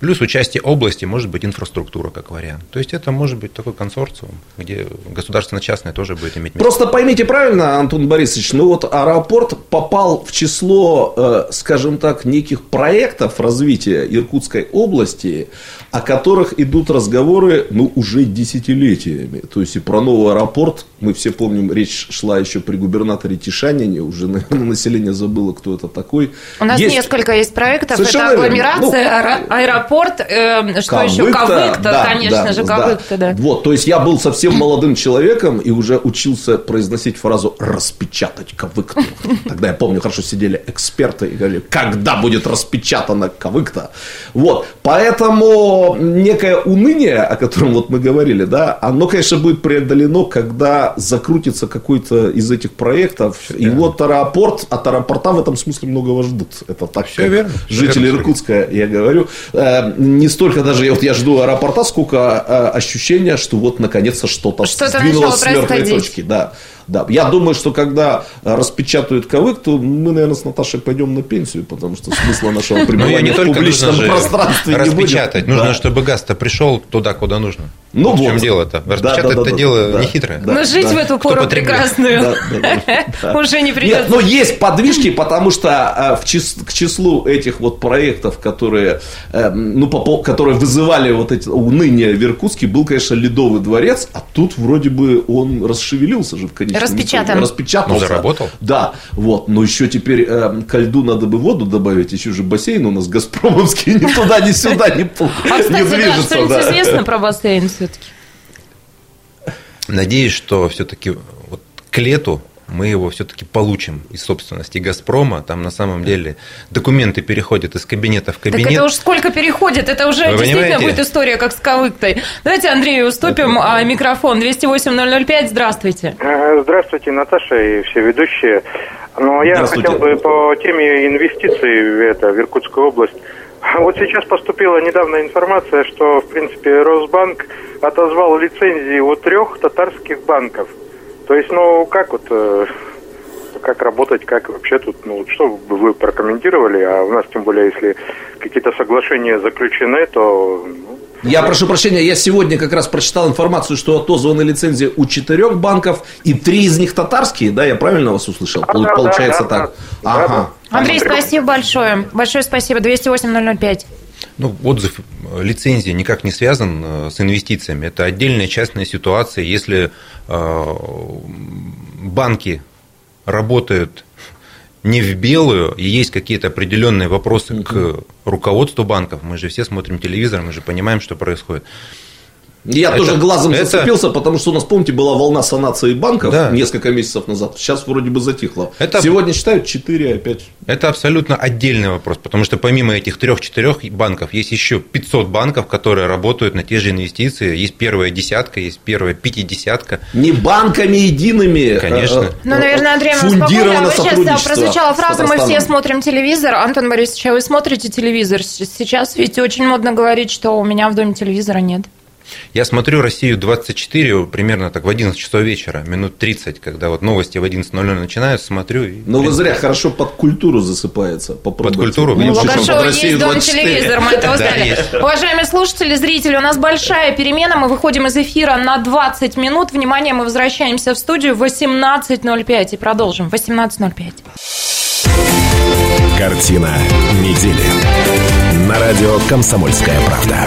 Плюс участие области может быть инфраструктура как вариант. То есть это может быть такой консорциум, где государственно-частное тоже будет иметь место. Просто поймите правильно, Антон Борисович, ну вот аэропорт попал в число, э, скажем так, неких проектов развития Иркутской области, о которых идут разговоры, ну, уже десятилетиями. То есть и про новый аэропорт, мы все помним, речь шла еще при губернаторе Тишанине, уже, наверное, население забыло, кто это такой. У нас есть... несколько есть проектов, Совершенно это агломерация, ну, аэропорт, э, что Кавыкта, еще, Кавыкта, да, конечно да, же, Кавыкта, да. да. Вот, то есть я был совсем молодым человеком и уже учился произносить фразу «распечатать Кавыкту». Тогда я помню, хорошо сидели эксперты и говорили, когда будет распечатана Кавыкта. Вот, поэтому некое уныние, о котором вот мы говорили, да, оно, конечно, будет преодолено, когда закрутится какой-то из этих проектов. Все и вот аэропорт, от аэропорта в этом смысле многого ждут. Это так, Все верно. жители верно. Иркутска, я говорю. Не столько даже, вот я жду аэропорта, сколько э, ощущения, что вот наконец-то что-то, что-то сдвинулось с мертвой точки. Да. Да, я думаю, что когда распечатают ковык, то мы, наверное, с Наташей пойдем на пенсию, потому что смысла нашего пребывания в публичном пространстве не будет. Распечатать. Нужно, чтобы газ-то пришел туда, куда нужно. Ну, в чем дело-то? Распечатать это дело не хитрое. Но жить в эту пору прекрасную [LAUGHS] уже не придется. Нет, но есть подвижки, потому что э, к числу этих вот проектов, которые, э, ну, которые вызывали вот эти уныние в Иркутске, был, конечно, Ледовый дворец, а тут вроде бы он расшевелился же в конечном Распечатан. Распечатался. Ну, заработал. Да, вот. Но еще теперь э, ко льду надо бы воду добавить. Еще же бассейн у нас Газпромовский [LAUGHS] ни туда, ни сюда не, а, кстати, движется. Да, что-нибудь известно про бассейн все-таки? Надеюсь, что все-таки вот к лету мы его все-таки получим из собственности «Газпрома». Там на самом деле документы переходят из кабинета в кабинет. Так это уж сколько переходит, это уже Вы действительно понимаете? будет история, как с Кавыктой. Давайте Андрею уступим это... микрофон. 208-005, здравствуйте. Э, здравствуйте, Наташа и все ведущие. Ну, я хотел бы по теме инвестиций в, это, в Иркутскую область. [LAUGHS] Вот сейчас поступила недавно информация, что, в принципе, Росбанк отозвал лицензии у трех татарских банков – то есть, ну, как вот, э, как работать, как вообще тут, ну, что бы вы прокомментировали, а у нас, тем более, если какие-то соглашения заключены, то... Ну, я прошу прощения, я сегодня как раз прочитал информацию, что отозваны лицензии у четырех банков, и три из них татарские, да, я правильно вас услышал? А, Получается да, так. Да, ага. Да, Андрей, спасибо большое. Большое спасибо. 208-005. Ну, отзыв лицензии никак не связан э, с инвестициями. Это отдельная частная ситуация. Если э, банки работают не в белую, и есть какие-то определенные вопросы угу. к руководству банков, мы же все смотрим телевизор, мы же понимаем, что происходит. Я это, тоже глазом это... зацепился, потому что у нас, помните, была волна санации банков да. несколько месяцев назад. Сейчас вроде бы затихло. Это... Сегодня считают 4 опять. Это абсолютно отдельный вопрос, потому что помимо этих трех-четырех банков есть еще 500 банков, которые работают на те же инвестиции. Есть первая десятка, есть первая пятидесятка. Не банками едиными. Конечно. Э, ну, наверное, Андрей, мы спокойно. Вы сейчас прозвучала фраза «Мы все смотрим телевизор». Антон Борисович, а вы смотрите телевизор? Сейчас ведь очень модно говорить, что у меня в доме телевизора нет. Я смотрю «Россию 24» примерно так в 11 часов вечера, минут 30, когда вот новости в 11.00 начинают, смотрю. И, Но вы зря хорошо под культуру засыпается. Под культуру? Ну, Логашова есть дом телевизор, мы это [LAUGHS] узнали. Уважаемые слушатели, зрители, у нас большая перемена, мы выходим из эфира на 20 минут. Внимание, мы возвращаемся в студию в 18.05 и продолжим. 18.05. Картина недели. На радио «Комсомольская правда».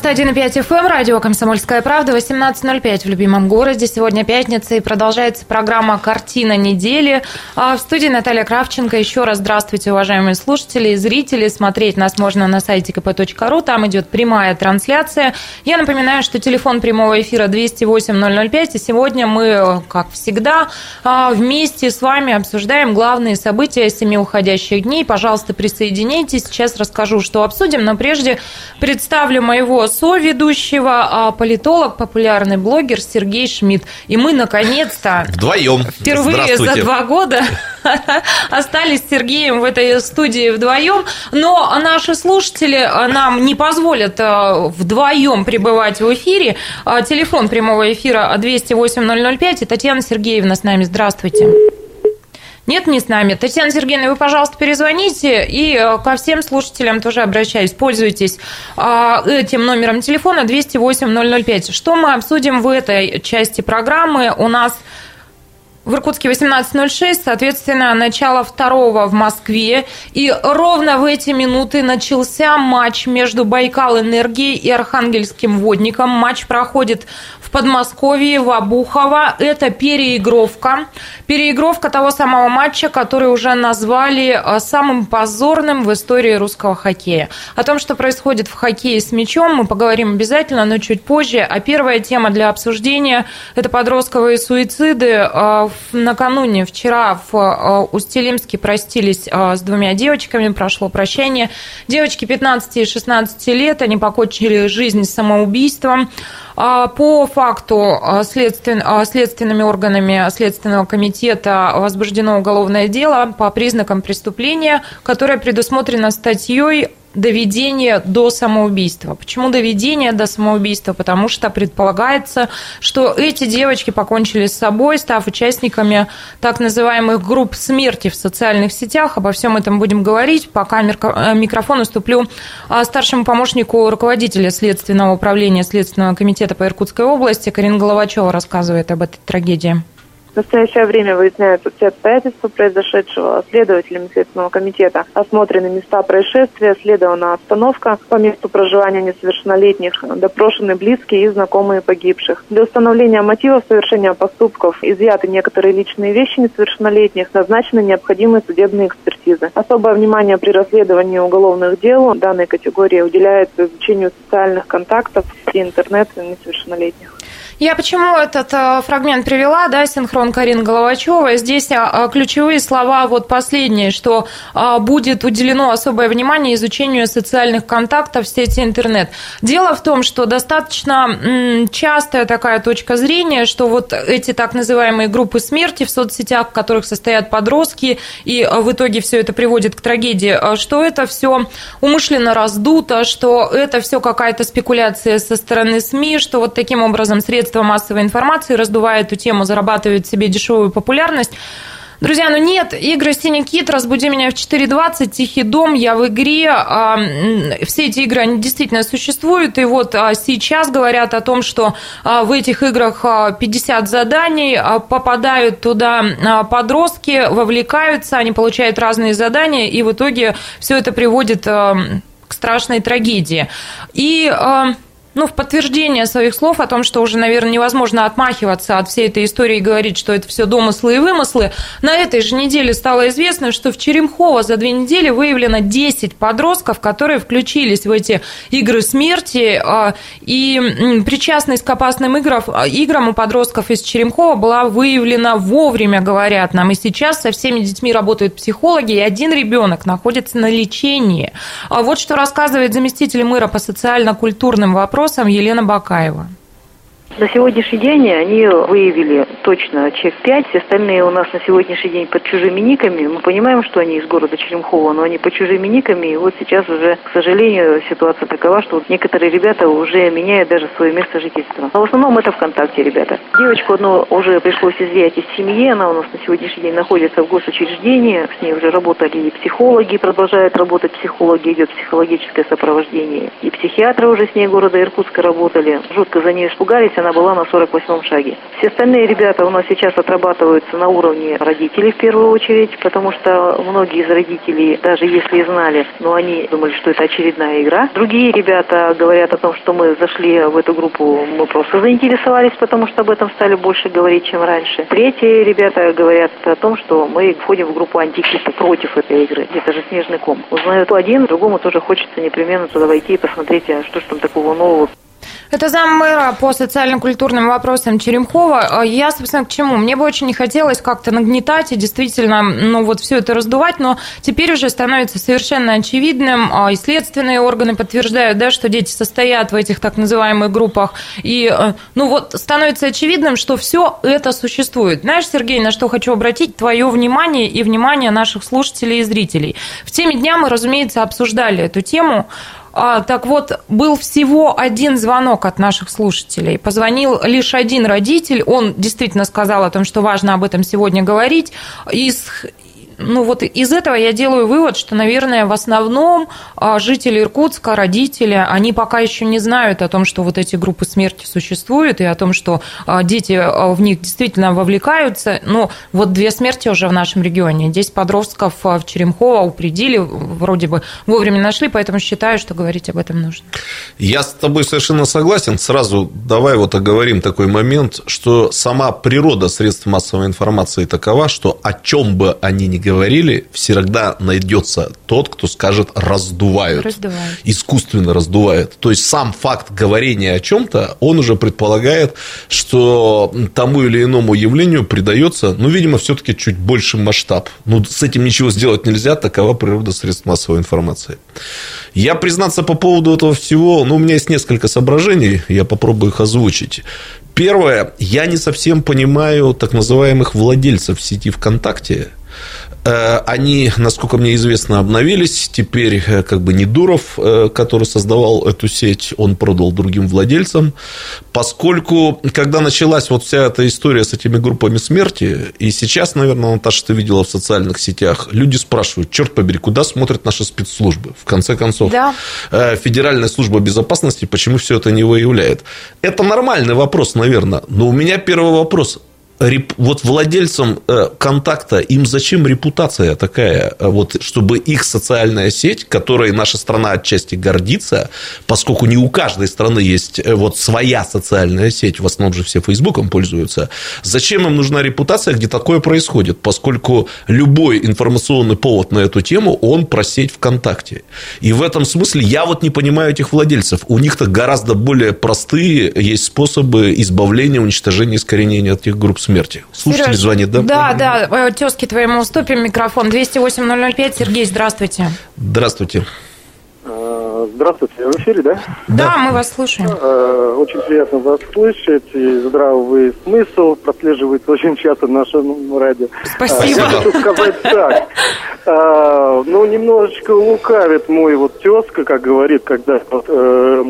91,5 FM, эм, радио «Комсомольская правда», 18.05 в любимом городе. Сегодня пятница и продолжается программа «Картина недели». А в студии Наталья Кравченко. Еще раз здравствуйте, уважаемые слушатели и зрители. Смотреть нас можно на сайте kp.ru, там идет прямая трансляция. Я напоминаю, что телефон прямого эфира 208-005, и сегодня мы, как всегда, а, вместе с вами обсуждаем главные события семи уходящих дней. Пожалуйста, присоединяйтесь. Сейчас расскажу, что обсудим, но прежде представлю моего соведущего, а политолог, популярный блогер Сергей Шмидт. И мы, наконец-то, Вдвоем. впервые за два года [LAUGHS] остались с Сергеем в этой студии вдвоем. Но наши слушатели нам не позволят э, вдвоем пребывать в эфире. А, телефон прямого эфира 208 005. И Татьяна Сергеевна с нами. Здравствуйте. Нет, не с нами. Татьяна Сергеевна, вы, пожалуйста, перезвоните. И э, ко всем слушателям тоже обращаюсь. Пользуйтесь а, этим номером телефона 208 005. Что мы обсудим в этой части программы? У нас в Иркутске 18.06, соответственно, начало второго в Москве. И ровно в эти минуты начался матч между Байкал Энергией и Архангельским Водником. Матч проходит в Подмосковье, в Обухово. Это переигровка. Переигровка того самого матча, который уже назвали э, самым позорным в истории русского хоккея. О том, что происходит в хоккее с мячом, мы поговорим обязательно, но чуть позже. А первая тема для обсуждения – это подростковые суициды. Э, накануне, вчера в э, Устилимске простились с двумя девочками, прошло прощание. Девочки 15 и 16 лет, они покончили жизнь самоубийством. А, по факту а, следственными органами Следственного комитета возбуждено уголовное дело по признакам преступления, которое предусмотрено статьей доведение до самоубийства. Почему доведение до самоубийства? Потому что предполагается, что эти девочки покончили с собой, став участниками так называемых групп смерти в социальных сетях. Обо всем этом будем говорить. Пока э, микрофон уступлю а, старшему помощнику руководителя Следственного управления Следственного комитета по Иркутской области. Карина Головачева рассказывает об этой трагедии. В настоящее время выясняются все обстоятельства произошедшего. Следователями Следственного комитета осмотрены места происшествия, следована остановка по месту проживания несовершеннолетних, допрошены близкие и знакомые погибших. Для установления мотивов совершения поступков изъяты некоторые личные вещи несовершеннолетних, назначены необходимые судебные экспертизы. Особое внимание при расследовании уголовных дел данной категории уделяется изучению социальных контактов и интернета несовершеннолетних. Я почему этот э, фрагмент привела, да, синхрон Карин Головачева. Здесь э, ключевые слова, вот последние, что э, будет уделено особое внимание изучению социальных контактов в сети интернет. Дело в том, что достаточно частая такая точка зрения, что вот эти так называемые группы смерти в соцсетях, в которых состоят подростки, и в итоге все это приводит к трагедии, что это все умышленно раздуто, что это все какая-то спекуляция со стороны СМИ, что вот таким образом средства средства массовой информации раздувая эту тему, зарабатывают себе дешевую популярность. Друзья, ну нет, игры «Синий кит», «Разбуди меня в 4.20», «Тихий дом», «Я в игре», а, все эти игры, они действительно существуют, и вот а, сейчас говорят о том, что а, в этих играх 50 заданий, попадают туда подростки, вовлекаются, они получают разные задания, и в итоге все это приводит к страшной трагедии. И ну, в подтверждение своих слов о том, что уже, наверное, невозможно отмахиваться от всей этой истории и говорить, что это все домыслы и вымыслы, на этой же неделе стало известно, что в Черемхово за две недели выявлено 10 подростков, которые включились в эти игры смерти, а, и причастность к опасным играм, играм у подростков из Черемхова была выявлена вовремя, говорят нам, и сейчас со всеми детьми работают психологи, и один ребенок находится на лечении. А вот что рассказывает заместитель мэра по социально-культурным вопросам вопросам Елена Бакаева. На сегодняшний день они выявили точно чек 5, все остальные у нас на сегодняшний день под чужими никами. Мы понимаем, что они из города Черемхова, но они под чужими никами. И вот сейчас уже, к сожалению, ситуация такова, что вот некоторые ребята уже меняют даже свое место жительства. Но в основном это ВКонтакте ребята. Девочку одну уже пришлось изъять из семьи, она у нас на сегодняшний день находится в госучреждении, с ней уже работали и психологи, продолжают работать психологи, идет психологическое сопровождение. И психиатры уже с ней города Иркутска работали. Жутко за ней испугались, она была на 48-м шаге. Все остальные ребята у нас сейчас отрабатываются на уровне родителей в первую очередь, потому что многие из родителей, даже если и знали, но они думали, что это очередная игра. Другие ребята говорят о том, что мы зашли в эту группу, мы просто заинтересовались, потому что об этом стали больше говорить, чем раньше. Третьи ребята говорят о том, что мы входим в группу антикита против этой игры. Это же снежный ком. Узнают один, другому тоже хочется непременно туда войти и посмотреть, а что же там такого нового. Это заммэра по социально-культурным вопросам Черемхова. А я, собственно, к чему? Мне бы очень не хотелось как-то нагнетать и действительно, ну, вот все это раздувать, но теперь уже становится совершенно очевидным, а, и следственные органы подтверждают, да, что дети состоят в этих так называемых группах, и, э, ну, вот становится очевидным, что все это существует. Знаешь, Сергей, на что хочу обратить твое внимание и внимание наших слушателей и зрителей. В теме дня мы, разумеется, обсуждали эту тему, а, так вот, был всего один звонок от наших слушателей. Позвонил лишь один родитель. Он действительно сказал о том, что важно об этом сегодня говорить. Из, ну вот из этого я делаю вывод, что, наверное, в основном а, жители Иркутска, родители, они пока еще не знают о том, что вот эти группы смерти существуют, и о том, что а, дети а, в них действительно вовлекаются. Но вот две смерти уже в нашем регионе. 10 подростков в Черемхово упредили, вроде бы вовремя нашли, поэтому считаю, что говорить об этом нужно. Я с тобой совершенно согласен. Сразу давай вот оговорим такой момент, что сама природа средств массовой информации такова, что о чем бы они ни говорили, говорили, всегда найдется тот, кто скажет раздувают. раздувают. Искусственно раздувают. То есть сам факт говорения о чем-то, он уже предполагает, что тому или иному явлению придается, ну, видимо, все-таки чуть больше масштаб. Ну, с этим ничего сделать нельзя, такова природа средств массовой информации. Я, признаться, по поводу этого всего, ну, у меня есть несколько соображений, я попробую их озвучить. Первое, я не совсем понимаю так называемых владельцев сети ВКонтакте, они, насколько мне известно, обновились. Теперь э, как бы не Дуров, э, который создавал эту сеть, он продал другим владельцам. Поскольку, когда началась вот вся эта история с этими группами смерти, и сейчас, наверное, Наташа, ты видела в социальных сетях, люди спрашивают, черт побери, куда смотрят наши спецслужбы? В конце концов, да. Федеральная служба безопасности, почему все это не выявляет? Это нормальный вопрос, наверное. Но у меня первый вопрос вот владельцам э, контакта им зачем репутация такая, э, вот, чтобы их социальная сеть, которой наша страна отчасти гордится, поскольку не у каждой страны есть э, вот своя социальная сеть, в основном же все Фейсбуком пользуются, зачем им нужна репутация, где такое происходит, поскольку любой информационный повод на эту тему, он про сеть ВКонтакте. И в этом смысле я вот не понимаю этих владельцев. У них-то гораздо более простые есть способы избавления, уничтожения, искоренения этих групп смерти. Слушатель Сереж, звонит, да? Да, да, э, тезки твоему уступим микрофон. 208-005, Сергей, здравствуйте. Здравствуйте. А, здравствуйте, в эфире, да? Да, да, мы вас слушаем. А, очень приятно вас слышать, и здравый смысл прослеживается очень часто в нашем радио. Спасибо. Я хочу сказать так, ну, немножечко лукавит мой вот тезка, как говорит, когда вот, э,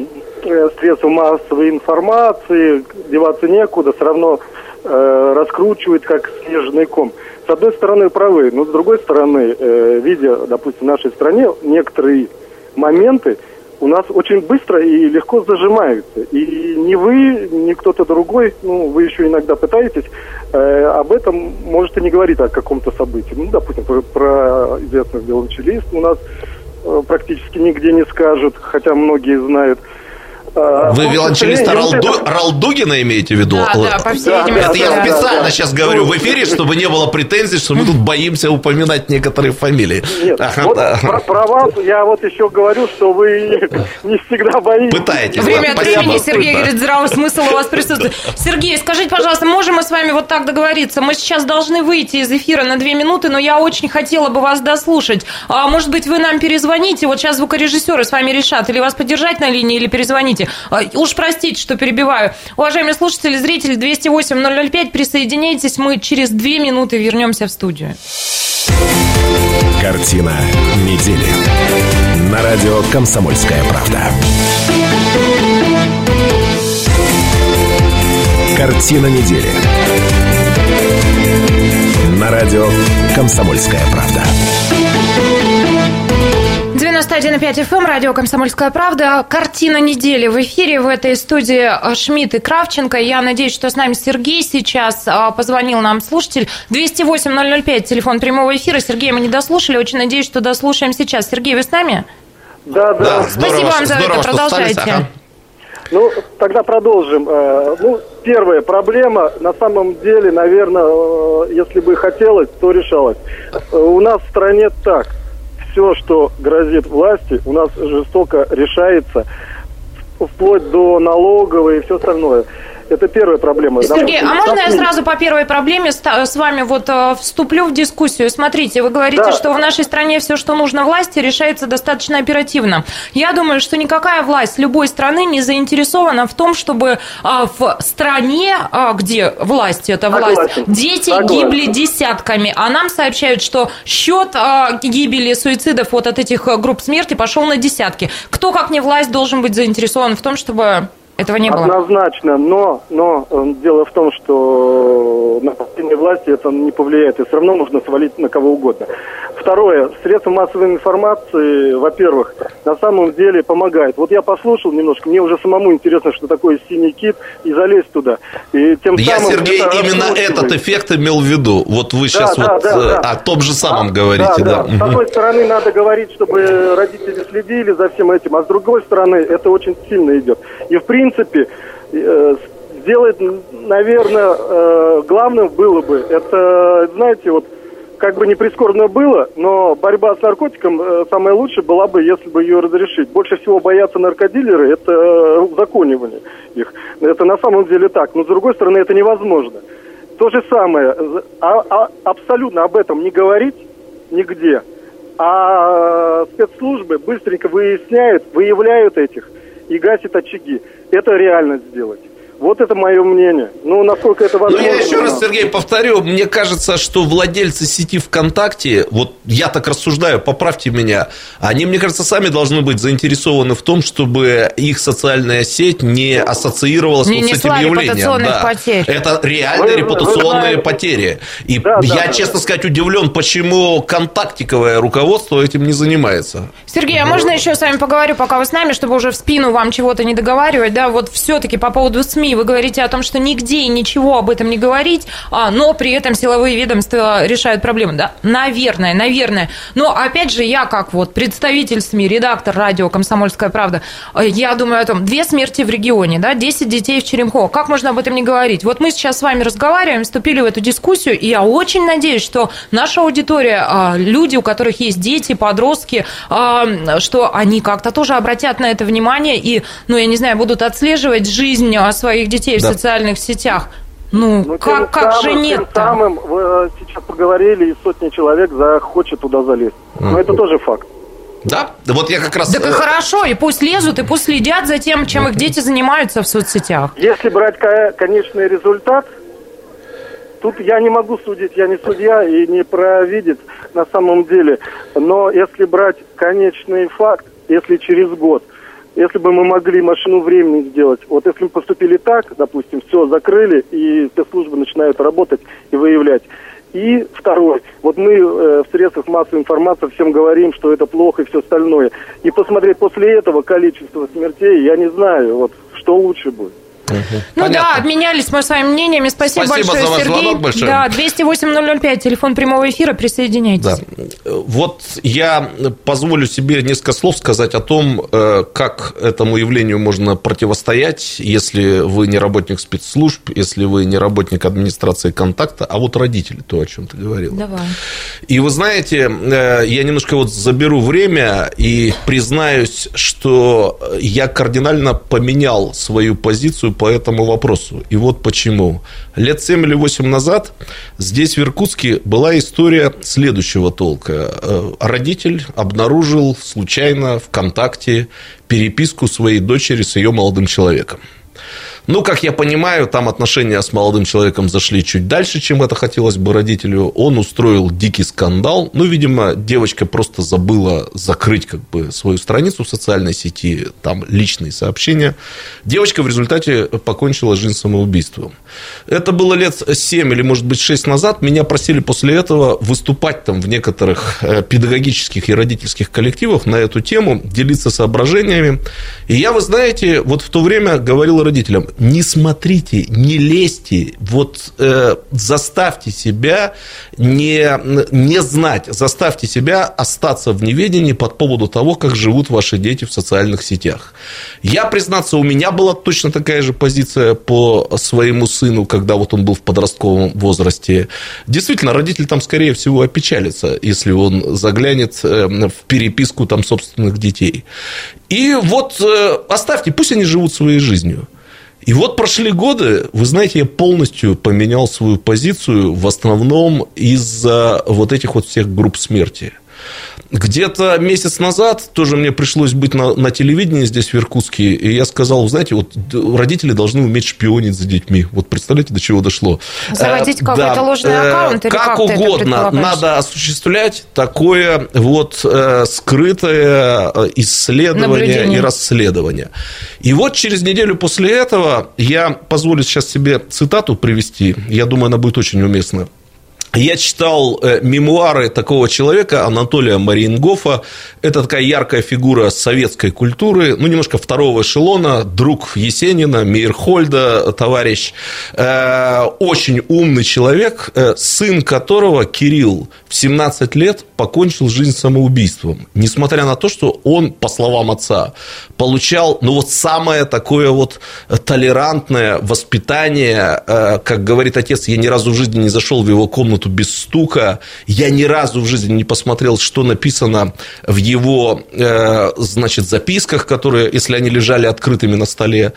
э, средства массовой информации, деваться некуда, все равно э, раскручивает как снежный ком. С одной стороны, правы, но с другой стороны, э, видя, допустим, в нашей стране некоторые моменты, у нас очень быстро и легко зажимаются. И ни вы, ни кто-то другой, ну, вы еще иногда пытаетесь, э, об этом можете не говорить о каком-то событии. Ну, допустим, про, про известных велончелист у нас э, практически нигде не скажут, хотя многие знают. Вы виолончелиста Ралду... это... Ралдугина имеете в виду? Да, да, по всей да, Это я специально да, сейчас да. говорю в эфире, чтобы не было претензий, что мы тут боимся упоминать некоторые фамилии. Нет, ага, вот да. про, про вас я вот еще говорю, что вы [LAUGHS] не всегда боитесь. Пытаетесь. Время от времени Сергей говорит, здравый смысл у вас присутствует. Сергей, скажите, пожалуйста, можем мы с вами вот так договориться? Мы сейчас должны выйти из эфира на две минуты, но я очень хотела бы вас дослушать. А может быть, вы нам перезвоните? Вот сейчас звукорежиссеры с вами решат, или вас поддержать на линии, или перезвонить извините. А, уж простите, что перебиваю. Уважаемые слушатели, зрители 208-005, присоединяйтесь. Мы через две минуты вернемся в студию. Картина недели. На радио «Комсомольская правда». Картина недели. На радио «Комсомольская правда». 91,5 FM, радио «Комсомольская правда». Картина недели в эфире в этой студии Шмидт и Кравченко. Я надеюсь, что с нами Сергей сейчас а, позвонил нам слушатель. 208-005, телефон прямого эфира. Сергей, мы не дослушали, очень надеюсь, что дослушаем сейчас. Сергей, вы с нами? Да, да. да Спасибо здорово, вам за здорово, это, продолжайте. Ага. Ну, тогда продолжим. Э, ну, первая проблема, на самом деле, наверное, э, если бы хотелось, то решалось. Э, у нас в стране так все, что грозит власти, у нас жестоко решается вплоть до налоговой и все остальное. Это первая проблема. Сергей, Допустим, а можно я сразу по первой проблеме с вами вот э, вступлю в дискуссию? Смотрите, вы говорите, да. что в нашей стране все, что нужно власти, решается достаточно оперативно. Я думаю, что никакая власть любой страны не заинтересована в том, чтобы а, в стране, а, где власть это власть, Согласен. дети Согласен. гибли десятками, а нам сообщают, что счет а, гибели суицидов вот от этих э, групп смерти пошел на десятки. Кто, как не власть, должен быть заинтересован в том, чтобы этого не было? Однозначно, но, но э, дело в том, что на последней власти это не повлияет, и все равно нужно свалить на кого угодно. Второе, средства массовой информации, во-первых, на самом деле помогает. Вот я послушал немножко, мне уже самому интересно, что такое синий кит, и залезть туда. И тем я, самым Сергей, это именно этот эффект имел в виду. Вот вы сейчас да, вот да, да, э, о том же самом а, говорите. Да, да. С одной стороны, надо говорить, чтобы родители следили за всем этим, а с другой стороны, это очень сильно идет. И в принципе, принципе, э, сделать, наверное, э, главным было бы, это, знаете, вот, как бы не прискорбно было, но борьба с наркотиком э, самое лучшее была бы, если бы ее разрешить. Больше всего боятся наркодилеры, это узаконивание их. Это на самом деле так. Но с другой стороны, это невозможно. То же самое, а, а, абсолютно об этом не говорить нигде. А спецслужбы быстренько выясняют, выявляют этих и гасят очаги это реально сделать. Вот это мое мнение. Ну, насколько это возможно. Ну, я еще раз, Сергей, повторю. Мне кажется, что владельцы сети ВКонтакте, вот я так рассуждаю, поправьте меня, они, мне кажется, сами должны быть заинтересованы в том, чтобы их социальная сеть не ассоциировалась не вот с этим явлением. Да. Потерь. Это реальные вы, репутационные вы потери. И да, я, да, честно да. сказать, удивлен, почему контактиковое руководство этим не занимается. Сергей, а можно еще с вами поговорю, пока вы с нами, чтобы уже в спину вам чего-то не договаривать, да, вот все-таки по поводу СМИ вы говорите о том, что нигде и ничего об этом не говорить, а, но при этом силовые ведомства решают проблемы. Да, наверное, наверное. Но, опять же, я как вот представитель СМИ, редактор радио «Комсомольская правда», э, я думаю о том, две смерти в регионе, да, 10 детей в Черемхово. Как можно об этом не говорить? Вот мы сейчас с вами разговариваем, вступили в эту дискуссию, и я очень надеюсь, что наша аудитория, а, люди, у которых есть дети, подростки, а, что они как-то тоже обратят на это внимание и, ну, я не знаю, будут отслеживать жизнь а, своих своих детей да. в социальных сетях. Ну, ну как, как самым, же нет Тем самым вы э, сейчас поговорили, и сотни человек захочет туда залезть. Но это тоже факт. Да, вот я как раз... Так и э, хорошо, и пусть лезут, и пусть следят за тем, чем их дети занимаются в соцсетях. Если брать конечный результат, тут я не могу судить, я не судья и не провидец на самом деле. Но если брать конечный факт, если через год – если бы мы могли машину времени сделать, вот если мы поступили так, допустим, все закрыли, и спецслужбы начинают работать и выявлять. И второй, вот мы э, в средствах массовой информации всем говорим, что это плохо и все остальное. И посмотреть после этого количество смертей, я не знаю, вот что лучше будет. Угу. Ну Понятно. да, обменялись мы с вами мнениями. Спасибо, Спасибо большое, за ваш Сергей. Большое. Да, 208-005, телефон прямого эфира, присоединяйтесь. Да. Вот я позволю себе несколько слов сказать о том, э, как этому явлению можно противостоять, если вы не работник спецслужб, если вы не работник администрации контакта, а вот родители, то, о чем ты говорила. Давай. И вы знаете, э, я немножко вот заберу время и признаюсь, что я кардинально поменял свою позицию по этому вопросу. И вот почему. Лет 7 или 8 назад здесь, в Иркутске, была история следующего толка. Э, родитель обнаружил случайно ВКонтакте переписку своей дочери с ее молодым человеком. Ну, как я понимаю, там отношения с молодым человеком зашли чуть дальше, чем это хотелось бы родителю. Он устроил дикий скандал. Ну, видимо, девочка просто забыла закрыть как бы свою страницу в социальной сети, там личные сообщения. Девочка в результате покончила жизнь самоубийством. Это было лет 7 или, может быть, 6 назад. Меня просили после этого выступать там в некоторых э, педагогических и родительских коллективах на эту тему, делиться соображениями. И я, вы знаете, вот в то время говорил родителям, не смотрите, не лезьте, вот э, заставьте себя не, не знать, заставьте себя остаться в неведении по поводу того, как живут ваши дети в социальных сетях. Я, признаться, у меня была точно такая же позиция по своему сыну, когда вот он был в подростковом возрасте. Действительно, родитель там, скорее всего, опечалится, если он заглянет э, в переписку там собственных детей. И вот э, оставьте, пусть они живут своей жизнью. И вот прошли годы, вы знаете, я полностью поменял свою позицию в основном из-за вот этих вот всех групп смерти. Где-то месяц назад тоже мне пришлось быть на, на телевидении здесь, в Иркутске, и я сказал, знаете, вот родители должны уметь шпионить за детьми. Вот представляете, до чего дошло. Заводить э, какой-то да, ложный э, аккаунт или как, как угодно. Надо осуществлять такое вот э, скрытое э, исследование Наблюдение. и расследование. И вот через неделю после этого я позволю сейчас себе цитату привести. Я думаю, она будет очень уместна. Я читал э, мемуары такого человека, Анатолия Мариенгофа. Это такая яркая фигура советской культуры, ну, немножко второго эшелона, друг Есенина, Мейерхольда, товарищ. Э, очень умный человек, э, сын которого, Кирилл, в 17 лет покончил жизнь самоубийством. Несмотря на то, что он, по словам отца, получал, ну, вот самое такое вот толерантное воспитание. Как говорит отец, я ни разу в жизни не зашел в его комнату комнату без стука. Я ни разу в жизни не посмотрел, что написано в его, э, значит, записках, которые, если они лежали открытыми на столе.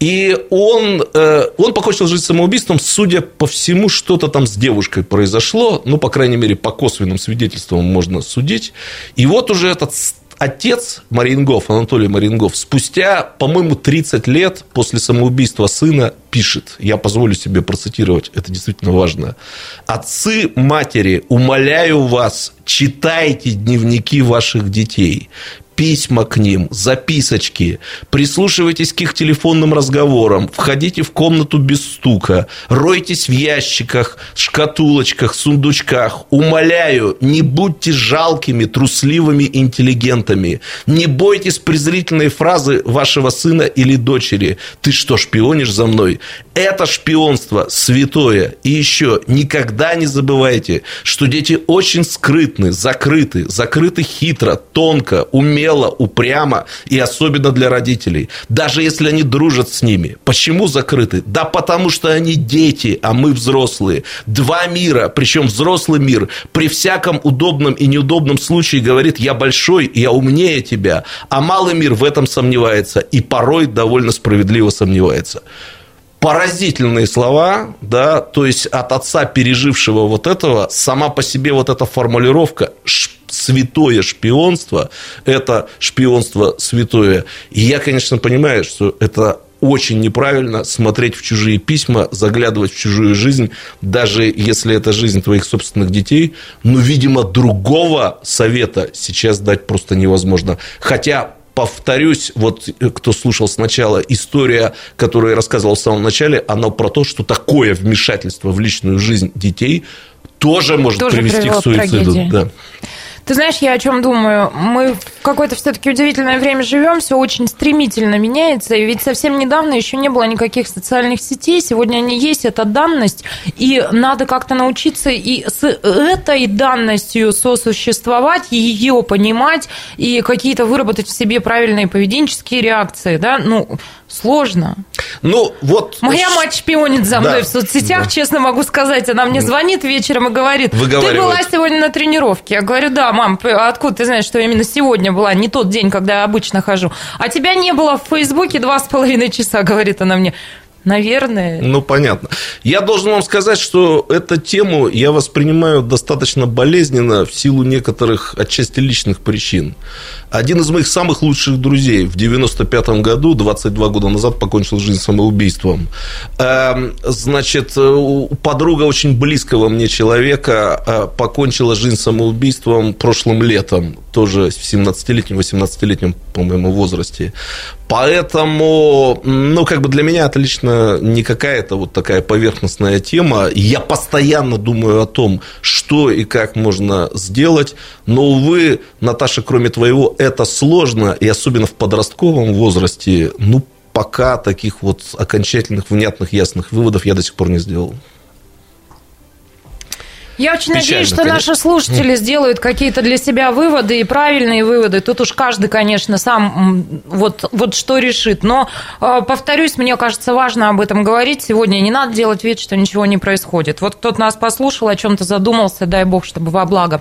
И он, э, он покончил жизнь самоубийством, судя по всему, что-то там с девушкой произошло, ну, по крайней мере, по косвенным свидетельствам можно судить. И вот уже этот отец Марингов, Анатолий Марингов, спустя, по-моему, 30 лет после самоубийства сына пишет, я позволю себе процитировать, это действительно важно. «Отцы, матери, умоляю вас, читайте дневники ваших детей, письма к ним, записочки, прислушивайтесь к их телефонным разговорам, входите в комнату без стука, ройтесь в ящиках, шкатулочках, сундучках. Умоляю, не будьте жалкими, трусливыми интеллигентами. Не бойтесь презрительной фразы вашего сына или дочери. Ты что, шпионишь за мной? Это шпионство святое. И еще, никогда не забывайте, что дети очень скрытны, закрыты, закрыты хитро, тонко, умело смело, упрямо и особенно для родителей. Даже если они дружат с ними. Почему закрыты? Да потому что они дети, а мы взрослые. Два мира, причем взрослый мир при всяком удобном и неудобном случае говорит, я большой, я умнее тебя, а малый мир в этом сомневается и порой довольно справедливо сомневается поразительные слова, да, то есть от отца, пережившего вот этого, сама по себе вот эта формулировка святое шпионство, это шпионство святое. И я, конечно, понимаю, что это очень неправильно смотреть в чужие письма, заглядывать в чужую жизнь, даже если это жизнь твоих собственных детей. Но, видимо, другого совета сейчас дать просто невозможно. Хотя повторюсь, вот э, кто слушал сначала, история, которую я рассказывал в самом начале, она про то, что такое вмешательство в личную жизнь детей тоже может тоже привести к суициду. Да. Ты знаешь, я о чем думаю? Мы в какое-то все-таки удивительное время живем, все очень стремительно меняется, и ведь совсем недавно еще не было никаких социальных сетей, сегодня они есть, это данность, и надо как-то научиться и с этой данностью сосуществовать, ее понимать, и какие-то выработать в себе правильные поведенческие реакции, да, ну, Сложно. Ну, вот... Моя мать шпионит за мной да. в соцсетях, да. честно могу сказать. Она мне звонит вечером и говорит, ты была сегодня на тренировке. Я говорю, да, мам, откуда ты знаешь, что именно сегодня была, не тот день, когда я обычно хожу. А тебя не было в Фейсбуке два с половиной часа, говорит она мне. Наверное. Ну, понятно. Я должен вам сказать, что эту тему я воспринимаю достаточно болезненно в силу некоторых отчасти личных причин. Один из моих самых лучших друзей в 95 году, 22 года назад, покончил жизнь самоубийством. Эм, значит, подруга очень близкого мне человека э, покончила жизнь самоубийством прошлым летом, тоже в 17-летнем, 18-летнем, по-моему, возрасте. Поэтому, ну, как бы для меня это лично не какая-то вот такая поверхностная тема. Я постоянно думаю о том, что и как можно сделать. Но, увы, Наташа, кроме твоего, это сложно, и особенно в подростковом возрасте, ну, пока таких вот окончательных, внятных, ясных выводов я до сих пор не сделал. Я очень Печально, надеюсь, что конечно. наши слушатели сделают какие-то для себя выводы и правильные выводы. Тут уж каждый, конечно, сам вот, вот что решит. Но, а, повторюсь, мне кажется, важно об этом говорить. Сегодня не надо делать вид, что ничего не происходит. Вот кто-то нас послушал, о чем-то задумался, дай бог, чтобы во благо.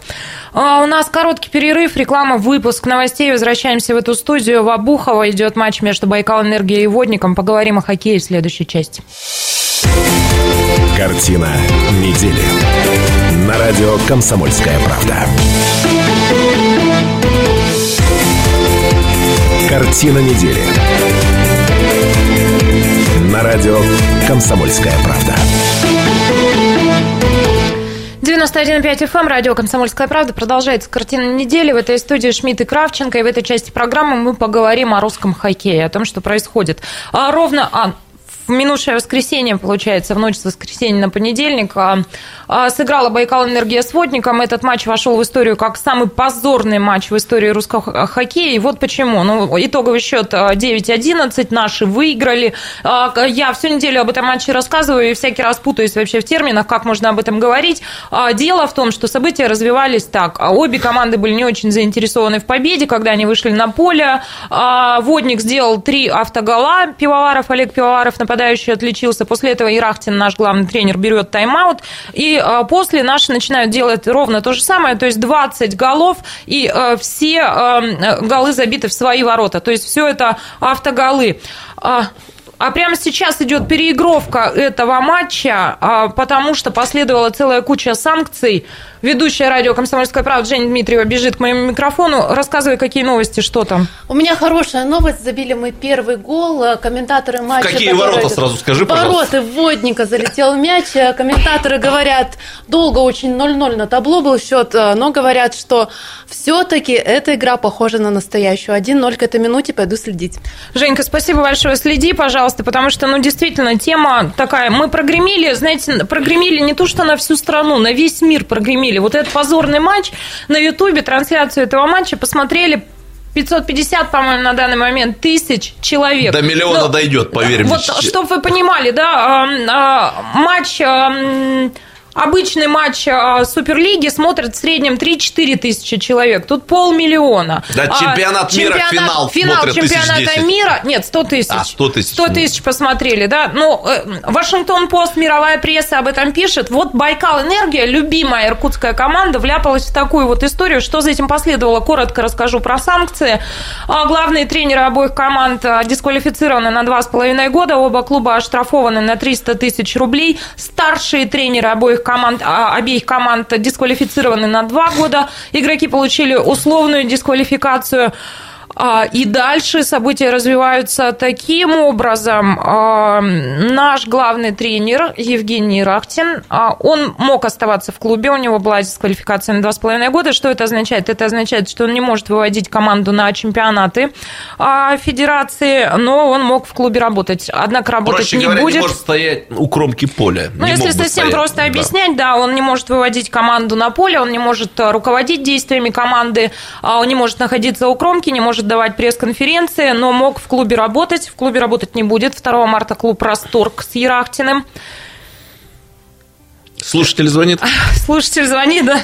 А, у нас короткий перерыв, реклама, выпуск новостей. Возвращаемся в эту студию. В Обухово идет матч между Байкал Энергией и Водником. Поговорим о хоккее в следующей части. Картина недели. На радио «Комсомольская правда». Картина недели. На радио «Комсомольская правда». 91,5 FM, радио «Комсомольская правда». Продолжается картина недели. В этой студии Шмидт и Кравченко. И в этой части программы мы поговорим о русском хоккее, о том, что происходит. А ровно... А, в минувшее воскресенье, получается, в ночь с воскресенья на понедельник, а, а, сыграла Байкал Энергия с Водником. Этот матч вошел в историю как самый позорный матч в истории русского хоккея. И вот почему. Ну, итоговый счет 9-11, а, наши выиграли. Я всю неделю об этом матче рассказываю и всякий раз путаюсь вообще в терминах, как можно об этом говорить. Дело в том, что события развивались так. Обе команды были не очень заинтересованы в победе, когда они вышли на поле. Водник сделал три автогола. Пивоваров, Олег Пивоваров на нападающий отличился. После этого Ирахтин, наш главный тренер, берет тайм-аут. И а, после наши начинают делать ровно то же самое. То есть 20 голов, и а, все а, голы забиты в свои ворота. То есть все это автоголы. А прямо сейчас идет переигровка этого матча, потому что последовала целая куча санкций Ведущая радио «Комсомольская правда» Женя Дмитриева бежит к моему микрофону. Рассказывай, какие новости, что там. У меня хорошая новость. Забили мы первый гол. Комментаторы матча... какие ворота, сразу скажи, пожалуйста. Вороты Водника залетел мяч. Комментаторы говорят, долго очень 0-0 на табло был счет, но говорят, что все-таки эта игра похожа на настоящую. 1-0 к этой минуте пойду следить. Женька, спасибо большое. Следи, пожалуйста, потому что, ну, действительно, тема такая. Мы прогремели, знаете, прогремели не то, что на всю страну, на весь мир прогремели. Вот этот позорный матч на Ютубе, трансляцию этого матча посмотрели 550, по-моему, на данный момент тысяч человек. До миллиона Но, дойдет, поверь вот, мне. Вот, чтобы вы понимали, да, матч Обычный матч а, Суперлиги смотрят в среднем 3-4 тысячи человек. Тут полмиллиона. Да, а, чемпионат, а, мира, финал Финал чемпионата мира, нет, 100 тысяч. А, 100 тысяч. 100 тысяч посмотрели, да. Ну, э, Вашингтон-Пост, мировая пресса об этом пишет. Вот Байкал Энергия, любимая иркутская команда, вляпалась в такую вот историю. Что за этим последовало? Коротко расскажу про санкции. А, главные тренеры обоих команд дисквалифицированы на 2,5 года. Оба клуба оштрафованы на 300 тысяч рублей. Старшие тренеры обоих команд, а, обеих команд дисквалифицированы на два года. Игроки получили условную дисквалификацию. А, и дальше события развиваются таким образом. А, наш главный тренер Евгений Рахтин, а, он мог оставаться в клубе, у него была дисквалификация на два с половиной года. Что это означает? Это означает, что он не может выводить команду на чемпионаты федерации, но он мог в клубе работать. Однако работать Проще не говоря, будет. не может стоять у кромки поля. Ну, если совсем стоять. просто объяснять, да. да, он не может выводить команду на поле, он не может руководить действиями команды, он не может находиться у кромки, не может может давать пресс-конференции, но мог в клубе работать. В клубе работать не будет. 2 марта клуб «Расторг» с Ерахтиным. Слушатель звонит? [LAUGHS] Слушатель звонит, да.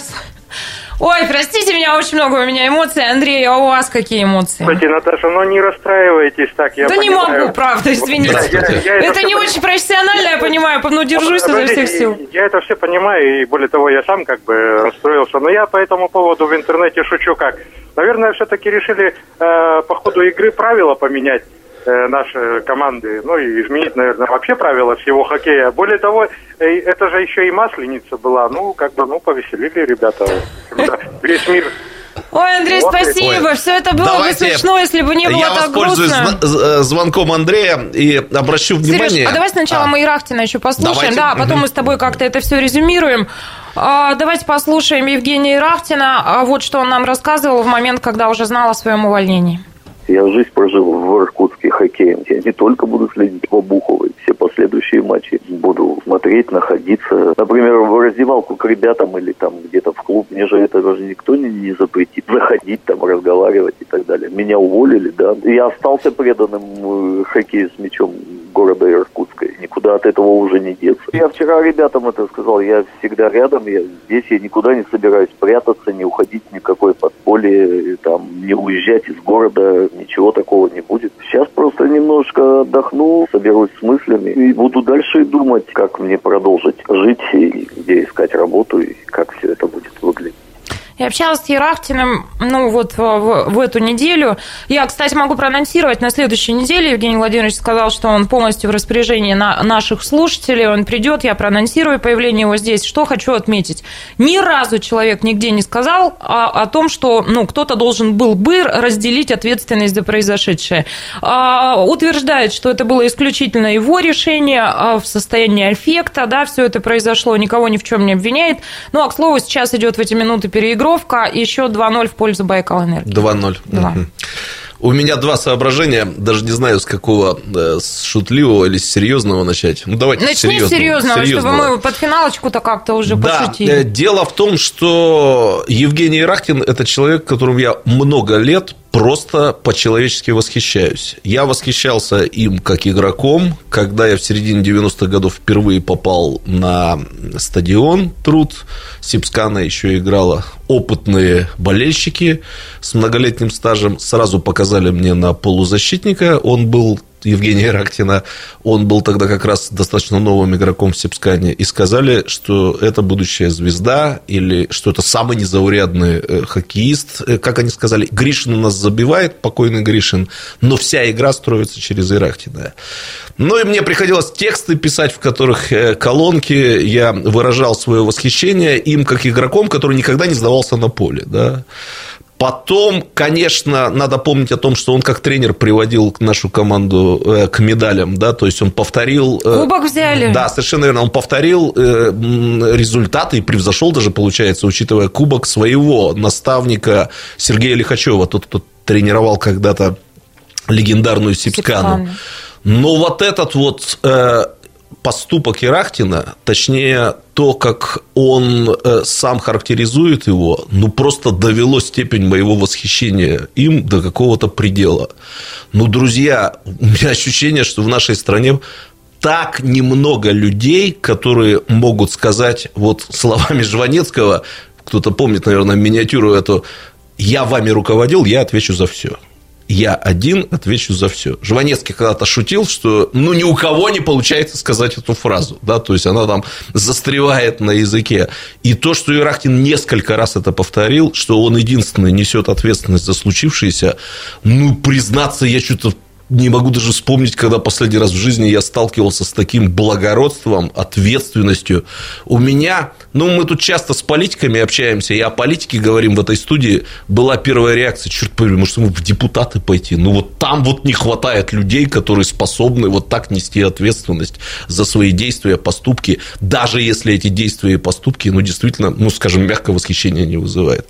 Ой, простите меня, очень много у меня эмоций. Андрей, а у вас какие эмоции? Кстати, Наташа, ну не расстраивайтесь так, я Да понимаю. не могу, правда, извините. Я, я, я это, это не очень профессионально, я понимаю, но держусь изо всех сил. Я это все понимаю, и более того, я сам как бы расстроился. Но я по этому поводу в интернете шучу как. Наверное, все-таки решили э, по ходу игры правила поменять э, наши команды, ну и изменить, наверное, вообще правила всего хоккея. Более того, э, это же еще и масленица была. Ну, как бы, ну, повеселили ребята. Весь мир Ой, Андрей, вот. спасибо. Ой. Все это было Давайте бы смешно, если бы не было я так грустно. Я воспользуюсь звонком Андрея и обращу внимание. Сереж, а давай сначала а. мы Ирахтина еще послушаем. Давайте. Да, а потом угу. мы с тобой как-то это все резюмируем. А, давайте послушаем Евгения Ирахтина. А вот что он нам рассказывал в момент, когда уже знал о своем увольнении. Я жизнь прожил в Иркутске хоккеем. Я не только буду следить по Буховой, все последующие матчи буду смотреть, находиться например, в раздевалку к ребятам или там где-то в клуб, мне же это даже никто не, не запретит. Заходить там, разговаривать и так далее. Меня уволили, да. Я остался преданным э, хоккею с мячом города Иркутска. Никуда от этого уже не деться. Я вчера ребятам это сказал, я всегда рядом, я здесь, я никуда не собираюсь прятаться, не уходить ни подполье, там, не уезжать из города, ничего такого не будет. Сейчас просто немножко отдохну, соберусь с мыслями и буду дальше думать, как мне продолжить жить и где искать работу и как все это будет. Я общалась с Ерахтиным, ну, вот в, в эту неделю. Я, кстати, могу проанонсировать, на следующей неделе Евгений Владимирович сказал, что он полностью в распоряжении на наших слушателей, он придет, я проанонсирую появление его здесь. Что хочу отметить? Ни разу человек нигде не сказал о, о том, что, ну, кто-то должен был бы разделить ответственность за произошедшее. А, утверждает, что это было исключительно его решение а, в состоянии эффекта, да, все это произошло, никого ни в чем не обвиняет. Ну, а, к слову, сейчас идет в эти минуты переигрывание Петровка, еще 2-0 в пользу Байкал Энергии. 2-0. 2. У меня два соображения, даже не знаю, с какого, с шутливого или с серьезного начать. Ну, давайте Начни с серьезного, серьезного, чтобы мы под финалочку-то как-то уже да, пошутили. Э, дело в том, что Евгений Рахтин – это человек, которым я много лет просто по-человечески восхищаюсь. Я восхищался им как игроком, когда я в середине 90-х годов впервые попал на стадион Труд. Сипскана еще играла опытные болельщики с многолетним стажем. Сразу показали мне на полузащитника. Он был Евгения Рактина, он был тогда как раз достаточно новым игроком в Сепскане, и сказали, что это будущая звезда, или что это самый незаурядный э, хоккеист. Э, как они сказали, Гришин у нас забивает, покойный Гришин, но вся игра строится через Ирахтина. Ну, и мне приходилось тексты писать, в которых э, колонки я выражал свое восхищение им как игроком, который никогда не сдавался на поле. Да? Потом, конечно, надо помнить о том, что он как тренер приводил нашу команду э, к медалям, да, то есть он повторил... Э, Кубок взяли. Да, совершенно верно, он повторил э, результаты и превзошел даже, получается, учитывая кубок своего наставника Сергея Лихачева, тот, кто тренировал когда-то легендарную Сипскану. Но вот этот вот поступок Ирахтина, точнее то, как он э, сам характеризует его, ну просто довело степень моего восхищения им до какого-то предела. Ну, друзья, у меня ощущение, что в нашей стране так немного людей, которые могут сказать вот словами Жванецкого, кто-то помнит, наверное, миниатюру эту, я вами руководил, я отвечу за все я один отвечу за все. Жванецкий когда-то шутил, что ну ни у кого не получается сказать эту фразу, да, то есть она там застревает на языке. И то, что Ирахтин несколько раз это повторил, что он единственный несет ответственность за случившееся, ну, признаться, я что-то не могу даже вспомнить, когда последний раз в жизни я сталкивался с таким благородством, ответственностью. У меня, ну, мы тут часто с политиками общаемся, и о политике говорим в этой студии, была первая реакция, черт побери, может, ему в депутаты пойти? Ну, вот там вот не хватает людей, которые способны вот так нести ответственность за свои действия, поступки, даже если эти действия и поступки, ну, действительно, ну, скажем, мягкое восхищение не вызывает.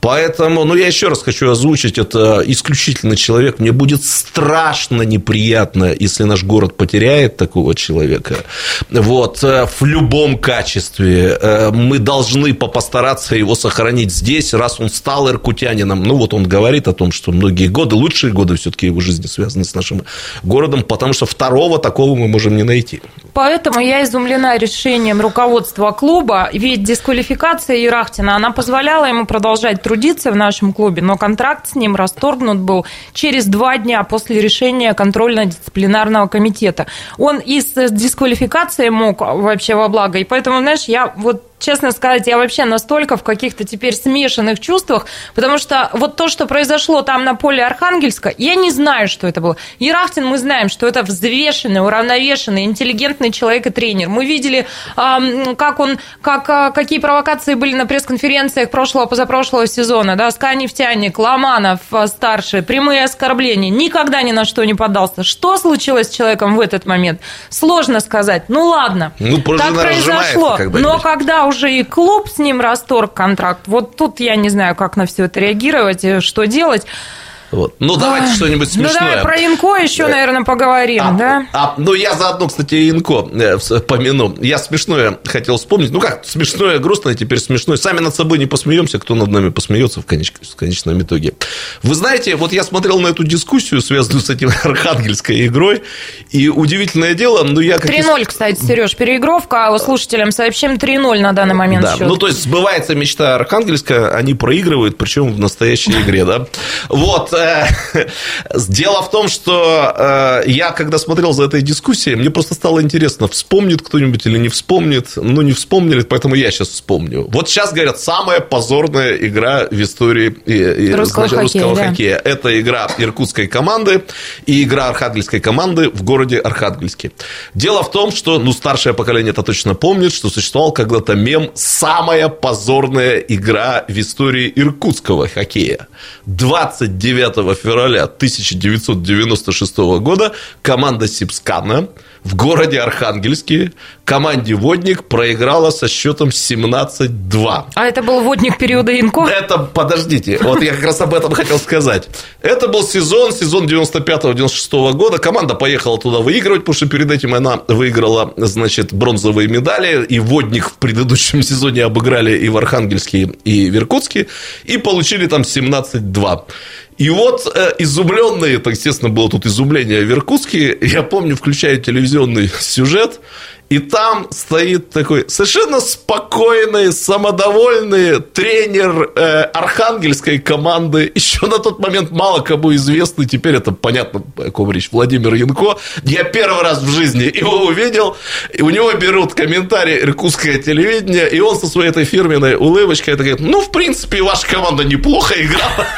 Поэтому, ну, я еще раз хочу озвучить, это исключительно человек, мне будет страшно страшно неприятно, если наш город потеряет такого человека. Вот, э, в любом качестве э, мы должны постараться его сохранить здесь, раз он стал иркутянином. Ну, вот он говорит о том, что многие годы, лучшие годы все-таки его жизни связаны с нашим городом, потому что второго такого мы можем не найти. Поэтому я изумлена решением руководства клуба, ведь дисквалификация Ерахтина, она позволяла ему продолжать трудиться в нашем клубе, но контракт с ним расторгнут был через два дня после решения решение контрольно-дисциплинарного комитета. Он из дисквалификации мог вообще во благо. И поэтому, знаешь, я вот честно сказать, я вообще настолько в каких-то теперь смешанных чувствах, потому что вот то, что произошло там на поле Архангельска, я не знаю, что это было. Ерахтин, мы знаем, что это взвешенный, уравновешенный, интеллигентный человек и тренер. Мы видели, как он, как, а, какие провокации были на пресс-конференциях прошлого, позапрошлого сезона, да, СКА «Нефтяник», Ломанов а, старший, прямые оскорбления, никогда ни на что не поддался. Что случилось с человеком в этот момент? Сложно сказать. Ну ладно, ну, так произошло. Но когда уже уже и клуб с ним расторг контракт. Вот тут я не знаю, как на все это реагировать, что делать. Вот. Ну, давайте А, что-нибудь Ну, смешное. давай про Инко еще, наверное, поговорим, А, да? а, ну, я заодно, кстати, Инко э, помяну. Я смешное хотел вспомнить. Ну, как, смешное, грустное, теперь смешное. Сами над собой не посмеемся, кто над нами посмеется в, конеч- в конечном итоге. Вы знаете, вот я смотрел на эту дискуссию, связанную с этим [LAUGHS] архангельской игрой, и удивительное дело, ну, я как... ис- 3-0, кстати, Сереж, переигровка, а слушателям сообщим 3-0 на данный момент Да, счет. ну то есть сбывается мечта Архангельска, они проигрывают, причем в настоящей игре, да. Вот. [LAUGHS] Дело в том, что э, я, когда смотрел за этой дискуссией, мне просто стало интересно, вспомнит кто-нибудь или не вспомнит. Ну, не вспомнили, поэтому я сейчас вспомню. Вот сейчас, говорят, самая позорная игра в истории Русского значит, хоккея, русского да. хоккея. Это игра иркутской команды и игра архангельской команды в городе Архангельске. Дело в том, что, ну, старшее поколение это точно помнит, что существовал когда-то мем «Самая позорная игра в истории иркутского хоккея». 29 февраля 1996 года команда Сипскана в городе Архангельске команде «Водник» проиграла со счетом 17-2. А это был водник периода Инко? Это, подождите, вот я как раз об этом хотел сказать. Это был сезон, сезон 95-96 года. Команда поехала туда выигрывать, потому что перед этим она выиграла, значит, бронзовые медали. И водник в предыдущем сезоне обыграли и в Архангельске, и в Иркутске. И получили там 17-2. И вот э, изумленные, это, естественно, было тут изумление в Иркутске. Я помню, включаю телевизионный сюжет, и там стоит такой совершенно спокойный, самодовольный тренер э, архангельской команды. Еще на тот момент мало кому известный, теперь это понятно, о ком речь, Владимир Янко. Я первый раз в жизни его увидел, и у него берут комментарий иркутское телевидение, и он со своей этой фирменной улыбочкой это говорит, ну, в принципе, ваша команда неплохо играла.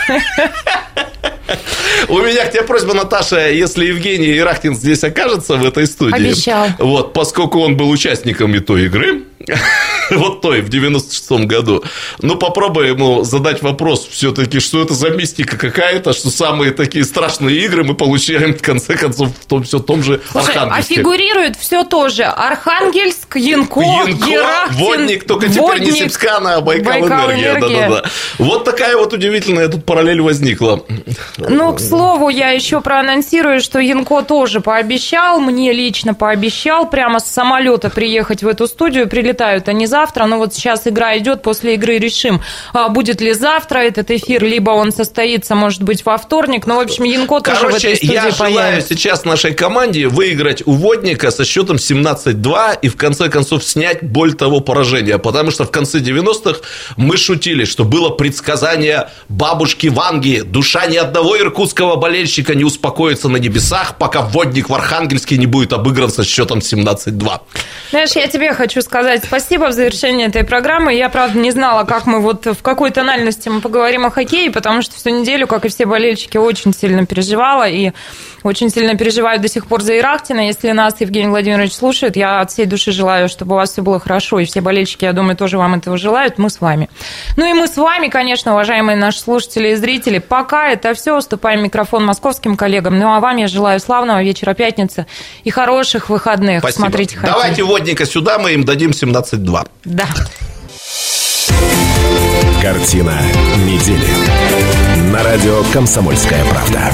У меня к тебе просьба, Наташа, если Евгений Ирахтин здесь окажется в этой студии. Обещал. Вот, поскольку он был участником и той игры, [LAUGHS] вот той, в 96-м году, ну, попробуй ему задать вопрос все-таки, что это за мистика какая-то, что самые такие страшные игры мы получаем, в конце концов, в том все том же Слушай, а Архангельске. фигурирует все тоже. Архангельск, Янко, Янко, Ерахтин, водник, только теперь не Водник, Сипскана, а Байкал, Байкал энергия. Энергия. Да-да-да. Вот такая вот удивительная тут параллель возникла. Ну, к слову, я еще проанонсирую, что Янко тоже пообещал, мне лично пообещал прямо с самолета приехать в эту студию. Прилетают они завтра, но вот сейчас игра идет, после игры решим, а будет ли завтра этот эфир, либо он состоится, может быть, во вторник. Ну, в общем, Янко тоже в Короче, этой студии я желаю сейчас нашей команде выиграть у Водника со счетом 17-2 и в конце концов снять боль того поражения. Потому что в конце 90-х мы шутили, что было предсказание бабушки Ванги. Душа ни одного иркутского болельщика не успокоится на небесах, пока Водник в Архангельске не будет обыгран со счетом 17-2. Знаешь, я тебе хочу сказать спасибо в завершении этой программы. Я, правда, не знала, как мы вот в какой тональности мы поговорим о хоккее, потому что всю неделю, как и все болельщики, очень сильно переживала и очень сильно переживаю до сих пор за Ирахтина. Если нас Евгений Владимирович слушает, я от всей души желаю, чтобы у вас все было хорошо, и все болельщики, я думаю, тоже вам этого желают. Мы с вами. Ну и мы с вами, конечно, уважаемые наши слушатели и зрители. Пока это все. Уступаем микрофон московским коллегам. Ну а вам я желаю славного вечера пятницы и хороших выходных. Спасибо. Смотрите хоккей. Давайте Водника сюда, мы им дадим 17-2. Да. Картина недели. На радио «Комсомольская правда».